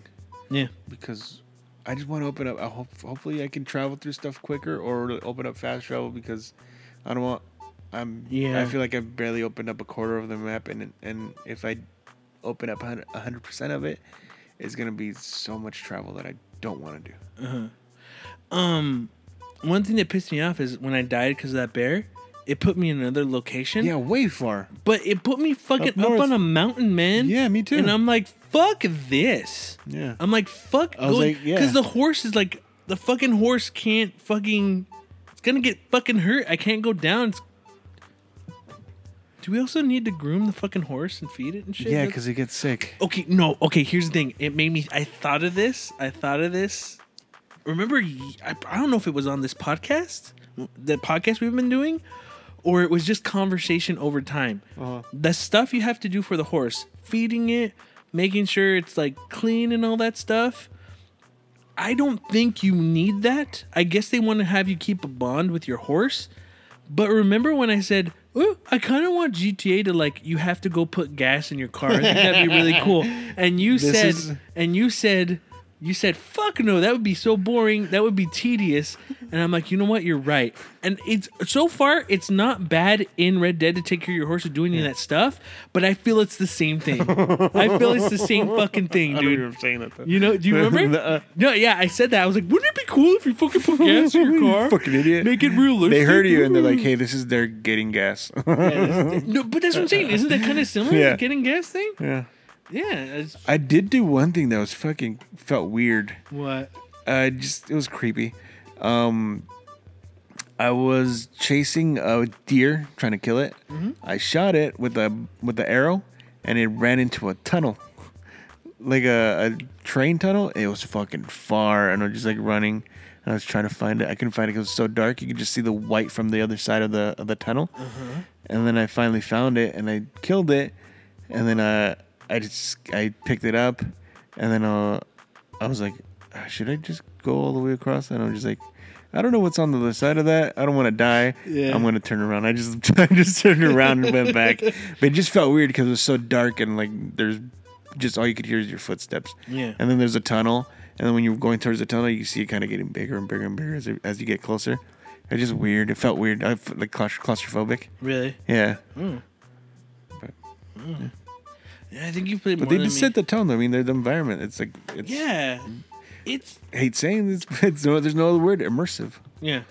Yeah. because I just want to open up. I hope hopefully I can travel through stuff quicker or open up fast travel because I don't want. I'm. Yeah. I feel like I've barely opened up a quarter of the map, and and if I open up hundred percent of it, it's gonna be so much travel that I don't want to do. Uh-huh. Um, one thing that pissed me off is when I died because of that bear. It put me in another location. Yeah, way far. But it put me fucking Up up, on a mountain, man. Yeah, me too. And I'm like, fuck this. Yeah. I'm like, fuck. I was going, like, yeah. Because the horse is like, the fucking horse can't fucking. It's gonna get fucking hurt. I can't go down. It's, do we also need to groom the fucking horse and feed it and shit? Yeah, That's- because it gets sick. Okay, no. Okay, here's the thing. It made me. I thought of this. I thought of this. Remember, y- I, I don't know if it was on this podcast, the podcast we've been doing, or it was just conversation over time. Uh-huh. The stuff you have to do for the horse, feeding it, making sure it's like clean and all that stuff. I don't think you need that. I guess they want to have you keep a bond with your horse. But remember when I said, I kind of want GTA to like you have to go put gas in your car. I think that'd be really cool. And you This said, is- and you said, you said, fuck no, that would be so boring. That would be tedious. And I'm like, you know what? You're right. And it's so far, it's not bad in Red Dead to take care of your horse or doing any of that stuff. But I feel it's the same thing. I feel it's the same fucking thing, [laughs] dude. I'm saying that. Though. You know, do you remember? [laughs] Nuh-uh. no, yeah, I said that. I was like, wouldn't it be cool if you fucking put gas in your [laughs] car? fucking idiot. Make it realistic. They heard you and they're like, "Hey, this is their getting gas." no, but that's what I'm saying. Isn't that kind of similar to Yeah. the getting gas thing? yeah. Yeah. I did do one thing that was fucking felt weird. what? I just it was creepy. Um, I was chasing a deer, trying to kill it. I shot it with a with the arrow, and it ran into a tunnel, like a, a train tunnel. It was fucking far, and I was just like running. And I was trying to find it. I couldn't find it because it was so dark. You could just see the white from the other side of the of the tunnel. And then I finally found it, and I killed it. And then uh, I just I picked it up, and then uh, I was like, "Uh, should I just go all the way across? And I'm just like, I don't know what's on the other side of that. I don't want to die. Yeah. I'm gonna turn around. I just [laughs] I just turned around and went back. [laughs] But it just felt weird because it was so dark and like there's just all you could hear is your footsteps. Yeah. And then there's a tunnel, and then when you're going towards the tunnel, you see it kind of getting bigger and bigger and bigger as, as you get closer. It's just weird. It felt weird. I felt like claustrophobic. Really? Yeah. Yeah, I think you've played But they just set the tone. I mean, they're the environment. It's like it's. Yeah. It's I hate saying this, but it's no, there's no other word. Immersive. yeah.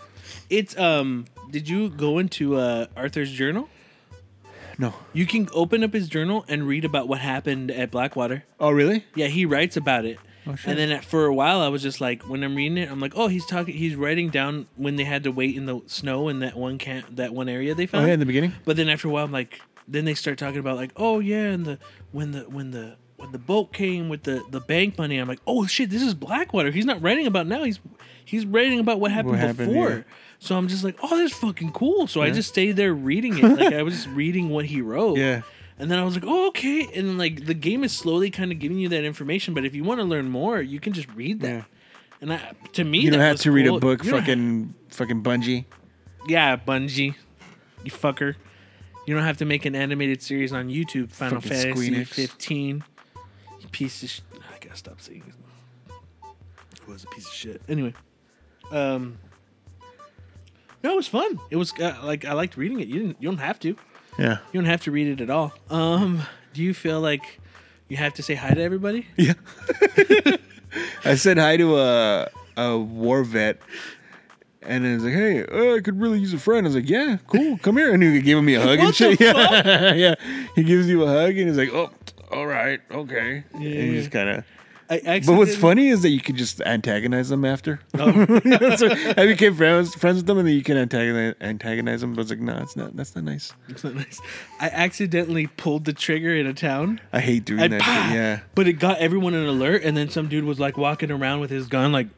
It's um did you go into uh Arthur's journal? No. You can open up his journal and read about what happened at Blackwater. Oh really? Yeah, he writes about it. Oh, shit. And then at, for a while, I was just like, when I'm reading it, I'm like, oh, he's talking, he's writing down when they had to wait in the snow in that one camp, that one area they Oh found. yeah, in the beginning. But then after a while, I'm like, then they start talking about like, oh yeah, and the when the when the when the boat came with the the bank money, I'm like, oh shit, this is Blackwater. He's not writing about now. He's he's writing about what happened, happened, before. yeah. So I'm just like, oh, this is fucking cool. So I just stayed there reading it. Like I was just [laughs] reading what he wrote. Yeah. And then I was like, oh, okay. And like, the game is slowly kind of giving you that information. But if you want to learn more, you can just read that. Yeah. And I, to me, You don't have to read a book. You Fucking fucking Bungie. yeah, Bungie, you fucker. You don't have to make an animated series on YouTube. Final Fucking Fantasy Squeenix. 15. You piece of. Sh- I gotta stop saying it. It was a piece of shit. Anyway, um, no, it was fun. It was uh, like I liked reading it. You didn't. You don't have to. Yeah. You don't have to read it at all. Um, do you feel like you have to say hi to everybody? Yeah. [laughs] I said hi to a a war vet, and then it's like, "Hey, uh, I could really use a friend." I was like, "Yeah, cool, come here." And he gave me a hug and shit. [laughs] Yeah, [laughs] yeah. He gives you a hug, and he's like, "Oh, all right, okay." Yeah, and you just kind of. But what's funny is that you could just antagonize them after. [laughs] Oh. so I became friends friends with them, and then you can antagonize antagonize them. But it's like, no, it's not. That's not nice. It's not nice. I accidentally pulled the trigger in a town, I hate doing and that. Yeah. but it got everyone an alert. And then some dude was like walking around with his gun, like,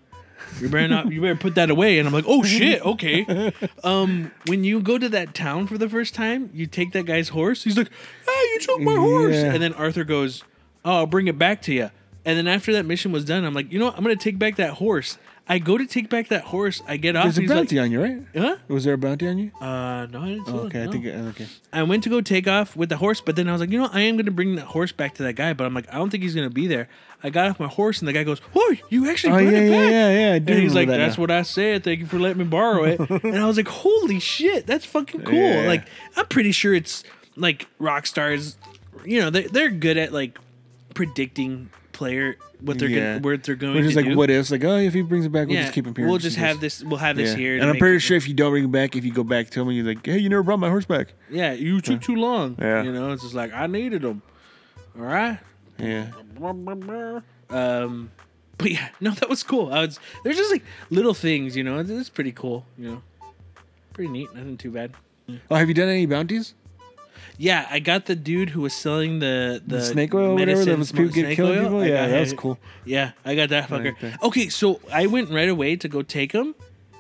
"You better not, you better put that away." And I'm like, "Oh shit, okay." Um, when you go to that town for the first time, you take that guy's horse. He's like, "Hey, you took my horse," Yeah. and then Arthur goes, "Oh, I'll bring it back to you." And then after that mission was done, I'm like, you know, what? I'm gonna take back that horse. I go to take back that horse. I get off. There's a he's bounty like, on you, right? huh? Was there a bounty on you? Uh, no, I didn't. Oh, it, okay, I think. Okay. I went to go take off with the horse, but then I was like, you know, I am going to bring that horse back to that guy, but I'm like, I don't think he's going to be there. I got off my horse, and the guy goes, "Oh, you actually Oh brought yeah, it yeah, back?" yeah, yeah. I do And he's like, that "That's now. what I said. Thank you for letting me borrow it." [laughs] and I was like, "Holy shit, that's fucking cool!" Yeah. Like, I'm pretty sure it's like rock stars. You know, they they're good at like predicting player what they're Yeah. gonna where they're going Which to is like do. what ifs, like oh if he brings it back, we'll yeah, just keep him here. we'll just have this. We'll have this Yeah. here. And I'm pretty it- sure if you don't bring him back, if you go back to him and you're like, hey, you never brought my horse back. Yeah, you took too long. Yeah. You know, it's just like I needed them. All right. Yeah. Um, but yeah, no, that was cool. I was there's just like little things, you know. It's, it's pretty cool, you know. Pretty neat. Nothing too bad. Oh, have you done any bounties? Yeah, I got the dude who was selling the the, The snake oil whatever that was people get snake killing oil. people? I Yeah, got that was cool. Yeah, I got that fucker. Okay, so I went right away to go take him.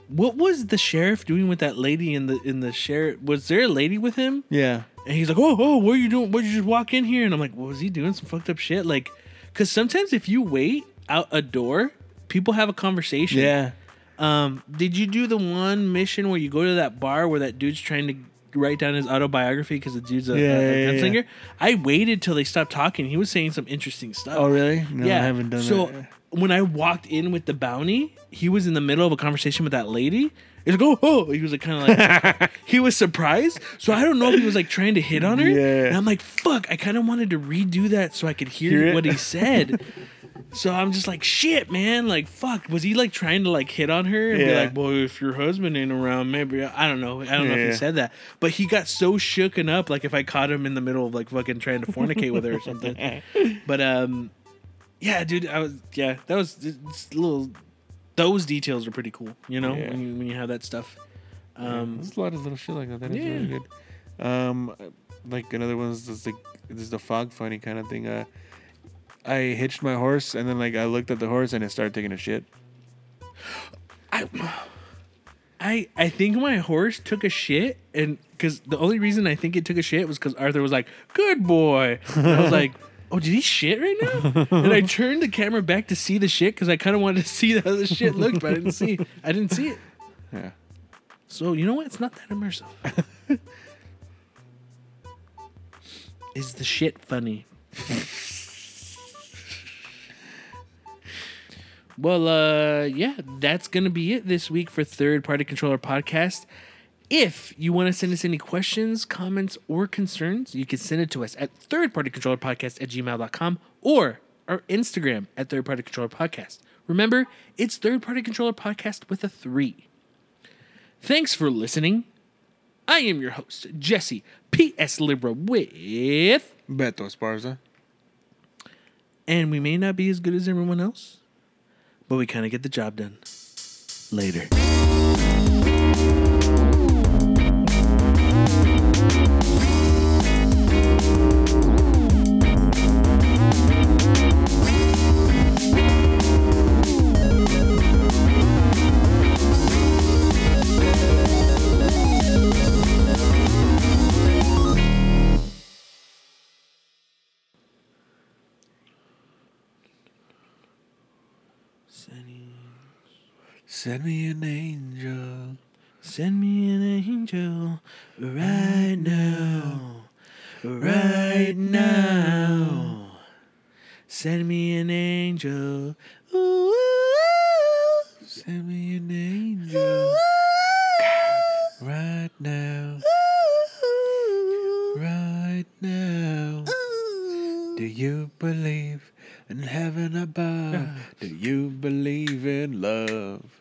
What was the sheriff doing with that lady in the in the sheriff? Was there a lady with him? Yeah. And he's like, "Oh, oh, what are you doing? What did you just walk in here?" And I'm like, "What was he doing? Some fucked up shit." Like, because sometimes if you wait out a door, people have a conversation. Yeah. Um, did you do the one mission where you go to that bar where that dude's trying to write down his autobiography because the dude's a, Yeah, a, a yeah. gunslinger? I waited till they stopped talking. He was saying some interesting stuff. Oh, really? No, yeah. I haven't done so that. when I walked in with the bounty, he was in the middle of a conversation with that lady. He's like, oh, oh. He was like, kind of like, [laughs] he was surprised. So I don't know if he was like trying to hit on her. Yeah. And I'm like, fuck, I kind of wanted to redo that so I could hear, Hear what he said. [laughs] so I'm just like, shit, man. Like, fuck. Was he like trying to like hit on her and be Yeah. like, well, if your husband ain't around, maybe, I don't know. I don't know if Yeah. he said that. But he got so shooken up, like if I caught him in the middle of like fucking trying to fornicate with her or something. [laughs] But, um, yeah, dude, I was yeah, that was just little. Those details are pretty cool, you know, Yeah. when you when you have that stuff. Um, There's a lot of little shit like that. That is Yeah. really good. Um, like another one is just like this is the fog funny kind of thing. Uh, I hitched my horse and then like I looked at the horse and it started taking a shit. I, I I think my horse took a shit, and because the only reason I think it took a shit was because Arthur was like, "Good boy," and I was like. [laughs] Oh, did he shit right now? and I turned the camera back to see the shit because I kind of wanted to see how the shit looked, but I didn't see. I didn't see it. Yeah. So you know what? It's not that immersive. [laughs] Is the shit funny? [laughs] well, uh, yeah, that's gonna be it this week for Third Party Controller Podcast. If you want to send us any questions, comments, or concerns, you can send it to us at thirdpartycontrollerpodcast at gmail.com or our Instagram at Third Party Controller Podcast. Remember, it's Third Party Controller Podcast with a three. Thanks for listening. I am your host, Jesse P.S. Libra with. Beto Esparza. And we may not be as good as everyone else, but we kind of get the job done. Later. Send me an angel. Send me an angel right now. Right now. Send me an angel. Ooh, Send me an angel. Right now. Right now. Do you believe in heaven above? Do you believe in love?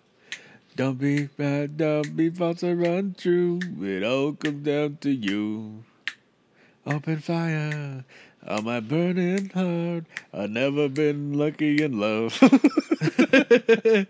Don't be bad, don't be false or untrue. It all comes down to you. Open fire on my burning heart. I've never been lucky in love. [laughs]